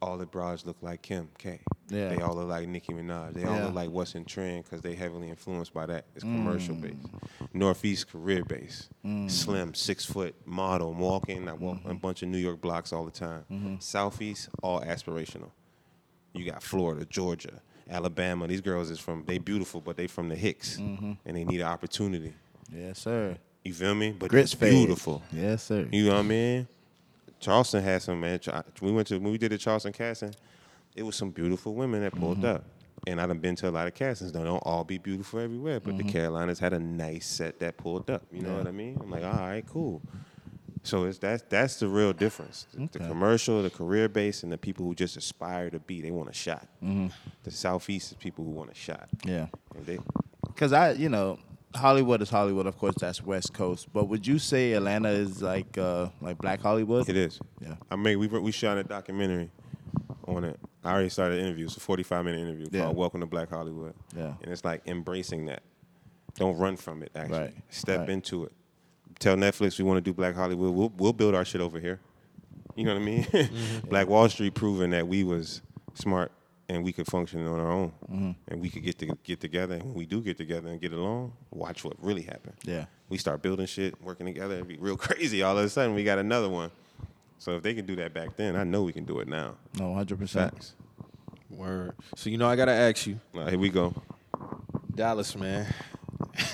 B: all the broads look like Kim K.
C: Yeah.
B: They all look like Nicki Minaj. They all
C: Yeah.
B: look like what's in trend because they heavily influenced by that.
C: Mm.
B: It's commercial based. Northeast career based. Slim, six foot model, walking. I walk
C: Mm-hmm.
B: a bunch of New York blocks all the time. Southeast, all aspirational. You got Florida, Georgia, Alabama. These girls is from they beautiful, but they from the Hicks,
C: Mm-hmm.
B: and they need an opportunity.
C: Yes, sir.
B: You feel me? But
C: Grits fade.
B: beautiful.
C: Yes, sir.
B: You know what I mean? Charleston had some man. We went to when we did the Charleston casting. It was some beautiful women that pulled mm-hmm. up, and I've been to a lot of castings. They don't all be beautiful everywhere, but the mm-hmm. Carolinas had a nice set that pulled up. You know
C: Yeah.
B: what I mean? I'm like, all right, cool. So it's that's that's the real difference. The, the commercial, the career base, and the people who just aspire to be. They want a shot. Mm-hmm. The Southeast is people who want a shot.
C: Yeah. Because I, you know, Hollywood is Hollywood. Of course, that's West Coast. But would you say Atlanta is like uh, like Black Hollywood?
B: It is.
C: Yeah.
B: I mean, we we shot a documentary on it. I already started an interview. It's a 45 minute interview
C: Yeah.
B: called Welcome to Black Hollywood.
C: Yeah.
B: And it's like embracing that. Don't run from it, actually.
C: Right.
B: Step
C: Right.
B: into it. Tell Netflix we want to do Black Hollywood. We'll, we'll build our shit over here. You know what I mean?
C: Mm-hmm.
B: Black Wall Street proving that we was smart and we could function on our own.
C: Mm-hmm.
B: And we could get to get together. And when we do get together and get along, watch what really happen
C: Yeah.
B: we start building shit, working together, it'd be real crazy. All of a sudden, we got another one. So if they can do that back then, I know we can do it now.
C: No, hundred percent.
A: Word. So you know I gotta ask you,
B: Now, here we go.
A: Dallas man.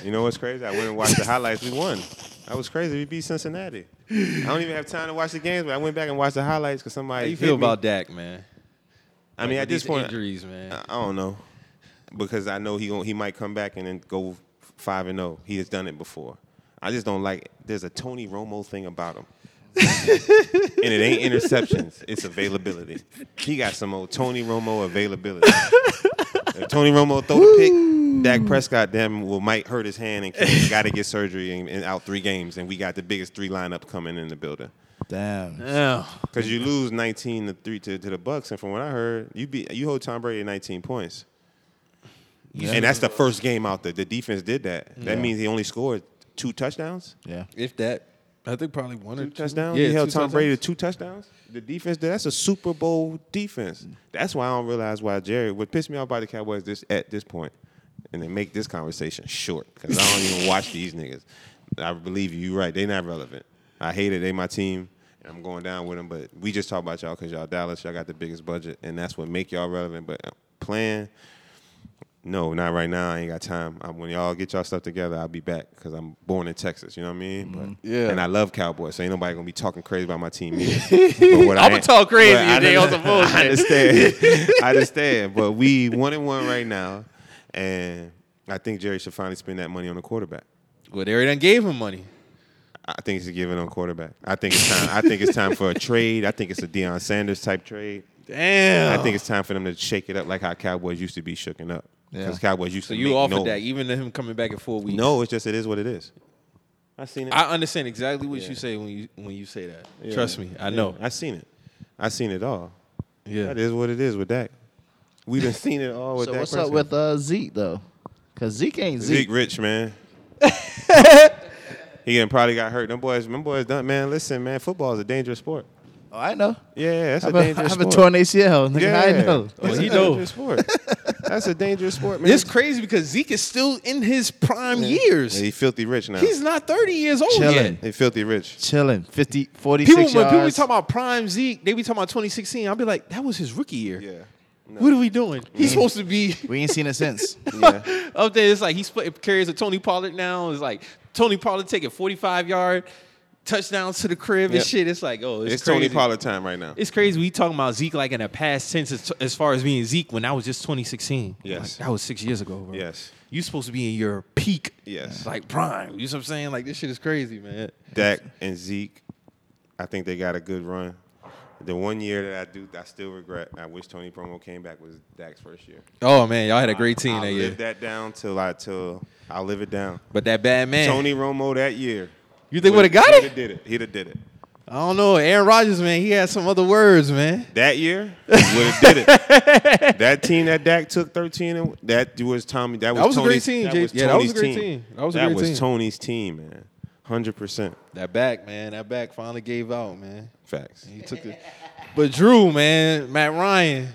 B: You know what's crazy? I went and watched the highlights. We won. That was crazy. We beat Cincinnati. I don't even have time to watch the games, but I went back and watched the highlights because somebody.
A: How
B: somebody.
A: you
B: hit
A: feel
B: me.
A: about Dak, man?
B: I mean,
A: Like,
B: at this point,
A: injuries, man.
B: I, I don't know because I know he he might come back and then go five and zero. He has done it before. I just don't like. There's a Tony Romo thing about him. and it ain't interceptions, it's availability. He got some old Tony Romo availability. if Tony Romo throw the pick, Dak Prescott damn will might hurt his hand and got to get surgery and, and out three games. And we got the biggest three lineup coming in the building.
C: Damn.
A: Yeah.
B: Because you lose 19 to three to, to the Bucks, and from what I heard, you be you hold Tom Brady at 19 points, and that's the first game out there. The defense did that. That
C: Yeah.
B: means he only scored two touchdowns.
C: Yeah.
A: If that, I think probably one or
B: Two
A: two
B: touchdowns.
A: Yeah,
B: he held
A: two
B: Tom Brady to two touchdowns. The defense did. That's a Super Bowl defense. That's why I don't realize why Jerry. What pissed me off by the Cowboys this at this point, and they make this conversation short because I don't even watch these niggas. I believe you. You're right. They're not relevant. I hate it. They my team. I'm going down with them, but we just talk about y'all because y'all Dallas, y'all got the biggest budget, and that's what make y'all relevant. But uh, playing, no, not right now. I ain't got time. I, when y'all get y'all stuff together, I'll be back because I'm born in Texas. You know what I mean? But,
A: Yeah.
B: And I love Cowboys, so ain't nobody gonna be talking crazy about my team. But what I
A: I'ma talk crazy
B: I
A: if they on
B: under- I understand. I understand. But we one and one right now, and I think Jerry should finally spend that money on a quarterback.
A: Well, they already done gave him money.
B: I think he should give on quarterback. I think it's time. I think it's time for a trade. I think it's a Deion Sanders type trade.
A: Damn.
B: I think it's time for them to shake it up like how Cowboys used to be shooken up. Because
C: Yeah.
B: Cowboys used
A: so.
B: to So
A: You
B: make
A: offered
B: noise.
A: that, even to him coming back in four weeks.
B: No, it's just it is what it is. I seen it.
A: I understand exactly what
B: Yeah.
A: you say when you when you say that.
B: Yeah.
A: Trust me, I
B: Yeah,
A: know.
B: I seen it. I seen it all.
A: Yeah.
B: That is what it is with Dak. We done seen it all with
C: So
B: Dak
C: what's up with uh, Zeke though? Cause Zeke ain't Zeke.
B: Zeke Rich, man. he getting probably got hurt. Them boys, them boys done. Man, listen, man. Football is a dangerous sport.
C: Oh, I know.
B: Yeah, yeah, that's
C: I
B: a
C: have a, I
B: dangerous
C: have a torn ACL. Nigga,
B: yeah,
C: I know.
A: Oh,
B: It's
A: he
B: a
A: know.
B: dangerous sport. that's a dangerous sport, man.
A: It's crazy because Zeke is still in his prime years.
B: Yeah, he filthy rich now.
A: He's not 30 years old
C: Chilling.
A: yet.
B: he filthy rich.
C: Chilling. 50, 46
A: People, when people be talking about prime Zeke, they be talking about 2016. I'll be like, that was his rookie year.
B: Yeah.
A: What are we doing? He's supposed to be
C: we ain't seen it since.
B: Yeah.
A: up there. It's like he split carries a Tony Pollard now. It's like Tony Pollard taking 45 yard touchdowns to the crib and shit. It's like, oh, it's,
B: It's
A: crazy.
B: Tony Pollard time right now.
A: It's crazy. We talking about Zeke like in a past tense as, as far as being Zeke when that was just 2016.
B: Yes.
A: Like, that was six years ago. Bro.
B: Yes.
A: You supposed to be in your peak.
B: Yes.
A: Like prime. You know what I'm saying? Like this shit is crazy, man.
B: Dak and Zeke, I think they got a good run. The one year that I do, I still regret. I wish Tony Romo came back was Dak's first year.
A: Oh man, y'all had a great team
B: I'll
A: that
B: live
A: year.
B: that down till I till I'll live it down.
A: But that bad man.
B: Tony Romo that year.
A: you think would have got it?
B: did it. He'd have did it.
A: I don't know. Aaron Rodgers, man, he had some other words, man.
B: That year would have did it. that team that Dak took thirteen, and that was Tommy. That was,
A: That was a great
B: Tony's,
A: team,
B: That was
A: Yeah, that was a great team. That was a
B: that was
A: team.
B: Tony's team, man. Hundred percent
A: That back, man. That back finally gave out, man.
B: facts.
A: He took it. But Drew, man, Matt Ryan.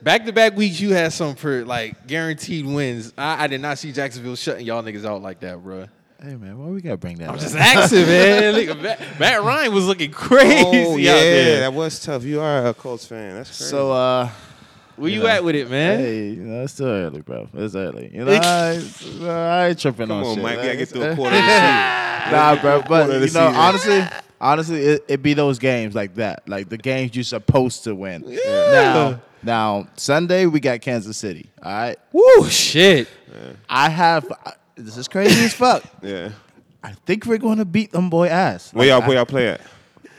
A: Back to back weeks, you had some for like guaranteed wins. I, I did not see Jacksonville shutting y'all niggas out like that, bro.
C: hey man, why we gotta bring that
A: I'm
C: up?
A: just asking, man. Nigga, Matt, Matt Ryan was looking crazy
B: Oh
A: out
B: yeah,
A: there.
B: that was tough. You are a Colts fan. That's crazy.
C: so uh
A: Where you
C: know,
A: at with it, man?
C: Hey, you know, it's still early, bro. It's early. You know, I, I ain't tripping
B: come
C: on,
B: on,
C: shit.
B: Mike. We gotta get
C: It's-
B: through a quarter of the season.
C: Nah, bro. But you know,
B: season.
C: honestly, honestly, it, it be those games like that, like the games you're supposed to win. Yeah. Now, now Sunday we got Kansas City. All right,
A: Woo, shit.
C: I have. I- This is crazy as fuck.
B: Yeah.
C: I think we're going to beat them boy ass.
B: Where y'all
C: Like,
B: where y'all play at?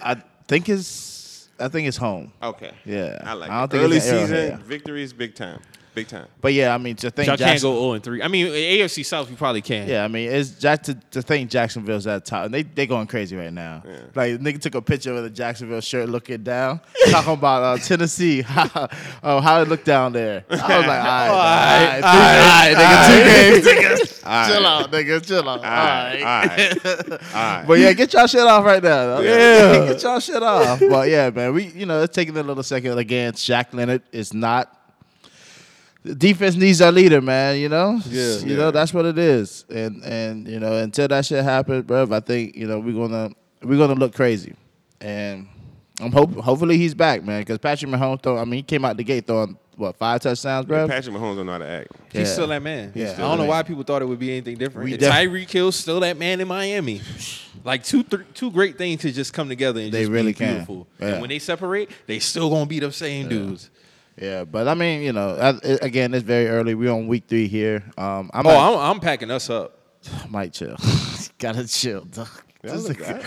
C: I, I think it's. I think it's home.
B: Okay.
C: Yeah.
B: I like
C: I don't
B: it.
C: think
B: Early season victories, big time, big time.
C: But yeah, I mean to think
A: Y'all can't go 0 and 3. I mean, AFC South, you probably can.
C: Yeah, I mean, it's Jack to, to think Jacksonville's at the top. And they they going crazy right now.
B: Yeah.
C: Like nigga took a picture of the Jacksonville shirt looking down, talking about uh, Tennessee. How, oh, how it looked down there. I was like, all right, all right, all right, nigga, two games, nigga.
B: All
C: Chill
B: right.
C: out, nigga, chill out. All
B: All right,
C: right.
B: all right, all right.
C: But yeah, get y'all shit off right now.
A: Yeah.
C: get y'all shit off. But yeah, man, we you know it's taking a little second against Shaq Leonard. Is not. The defense needs our leader, man. You know,
A: Yeah.
C: you know that's what it is. And and you know until that shit happens, bro, I think you know we're gonna we're gonna look crazy. And I'm hope hopefully he's back, man, because Patrick Mahomes throw. I mean, he came out the gate throwing what five touchdowns, bro.
B: Patrick Mahomes don't know how to act.
A: He's still that man.
C: Yeah.
A: I don't know why people thought it would be anything different.
C: We def-
A: Tyreek Hill's still that man in Miami. Like two, th- two great things to just come together and
C: They
A: just
C: really
A: be
C: can.
A: beautiful.
C: Yeah.
A: And when they separate, they still gonna be the same dudes.
C: Yeah, but I mean, you know, I, again, it's very early. We're on week three here. Um, I'm
A: Oh,
C: at-
A: I'm, I'm packing us up.
C: might chill. Gotta chill. dog.
B: Yeah,
C: Just-
B: look, I-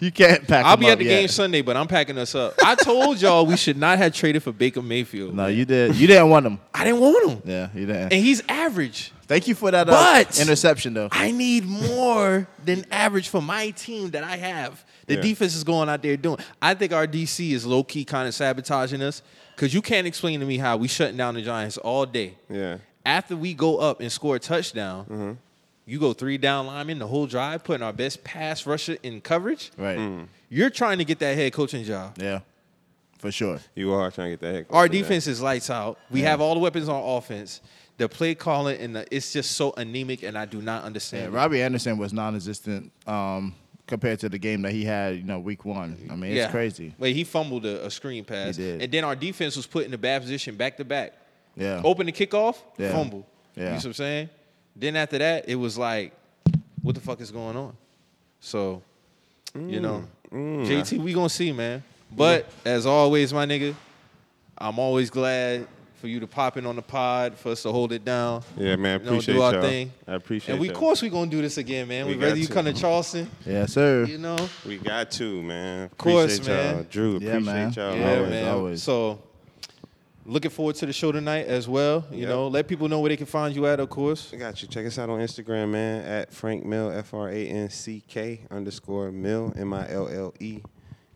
C: you can't pack.
A: I'll be at the
C: yet.
A: game Sunday, but I'm packing us up. I told y'all we should not have traded for Baker Mayfield.
C: No, you did. You didn't want them.
A: I didn't want him,
C: Yeah, you didn't.
A: and he's average.
C: Thank you for that uh,
A: But-
C: interception, though.
A: I need more than average for my team that I have. The
B: Yeah.
A: defense is going out there doing. I think our DC is low key kind of sabotaging us because you can't explain to me how we shutting down the Giants all day.
B: Yeah.
A: After we go up and score a touchdown,
B: Mm-hmm.
A: you go three down linemen the whole drive, putting our best pass rusher in coverage.
C: Right.
B: Mm.
A: You're trying to get that head coaching job.
C: Yeah, for sure.
B: You are trying to get that head. coach
A: Our
B: in there.
A: defense is lights out. We have all the weapons on offense. The play calling and the, it's just so anemic, and I do not understand. it.
C: Robbie Anderson was non-existent um, compared to the game that he had, you know, week one. I mean, it's crazy.
A: Wait, he fumbled a, a screen pass,
C: He did.
A: and then our defense was put in a bad position back to back.
C: Yeah.
A: Open the kickoff,
C: Yeah.
A: fumble. You
C: Yeah.
A: know what I'm saying? Then after that, it was like, what the fuck is going on? So, you know,
B: Mm.
A: JT, we gonna see, man. But as always, my nigga, I'm always glad for you to pop in on the pod, for us to hold it down.
B: Yeah, man.
A: You know,
B: Appreciate
A: do our
B: y'all.
A: thing.
B: I appreciate it.
A: And we, of course, we're gonna do this again, man.
B: We
A: Whether
B: got
A: you
B: to.
A: come to Charleston,
C: Yes, sir.
A: you know.
B: We got to, man.
A: Of course,
B: appreciate y'all.
A: man.
B: Drew,
C: Yeah,
B: appreciate
C: man.
B: y'all.
A: Yeah,
C: always,
A: man.
C: always.
A: So, looking forward to the show tonight as well. You
B: Yep.
A: know, let people know where they can find you at, of course.
B: I got you. Check us out on Instagram, man, at Frank Mill, F R A N C K underscore Mill, M I L L E.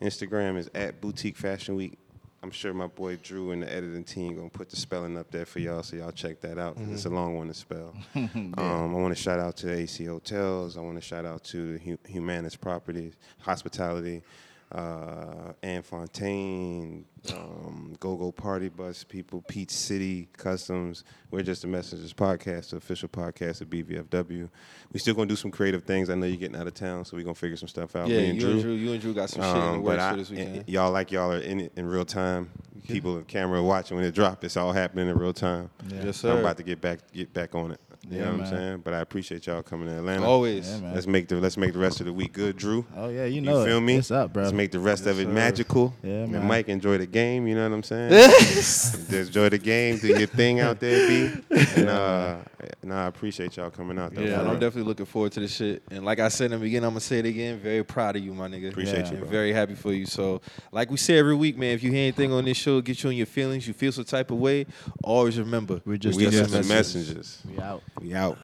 B: Instagram is at Boutique Fashion Week. I'm sure my boy Drew and the editing team gonna put the spelling up there for y'all, so y'all check that out. 'cause It's a long one to spell. um, I want to shout out to AC Hotels. I want to shout out to Hu- Humanis Properties, Hospitality, uh, Ann Fontaine, um, Go Go Party Bus people, Peach City Customs. We're just the Messengers podcast, the official podcast of BVFW. We still gonna do some creative things. I know you're getting out of town, so we're gonna figure some stuff out.
A: Yeah,
B: Me
A: you
B: and
A: and
B: Drew.
A: Drew, you and Drew got some shit in the
B: Um,
A: works
B: I,
A: for this weekend.
B: y'all like y'all are in it in real time. People in camera watching when it drop. It's all happening in real time.
A: Yes, sir.
B: I'm about to get back get back on it. You
C: Yeah,
B: know what
C: man.
B: I'm saying? But I appreciate y'all coming to Atlanta.
A: Always.
C: Yeah.
B: Let's make the let's make the rest of the week good, Drew.
C: Oh yeah, you know.
B: You
C: know
B: feel
C: it.
B: me?
C: It's up, bro.
B: Let's make the rest of it
A: sir.
B: magical.
C: Yeah,
B: and
C: man.
B: Mike, enjoy the game. You know what I'm saying? Just enjoy the game. Do your thing out there, B. And uh, no, I appreciate y'all coming out. Though,
A: Yeah,
B: for
A: I'm definitely looking forward to this shit. And like I said in the beginning, I'm gonna say it again. Very proud of you, my nigga.
B: Appreciate
C: Yeah.
B: you,
A: And
B: bro.
A: very happy for you. So, like we say every week, man, if you hear anything on this show, get you in your feelings, you feel some type of way, always remember
C: We're just
B: we
C: the
B: just the
C: messengers.
B: messengers.
C: We out.
B: We out.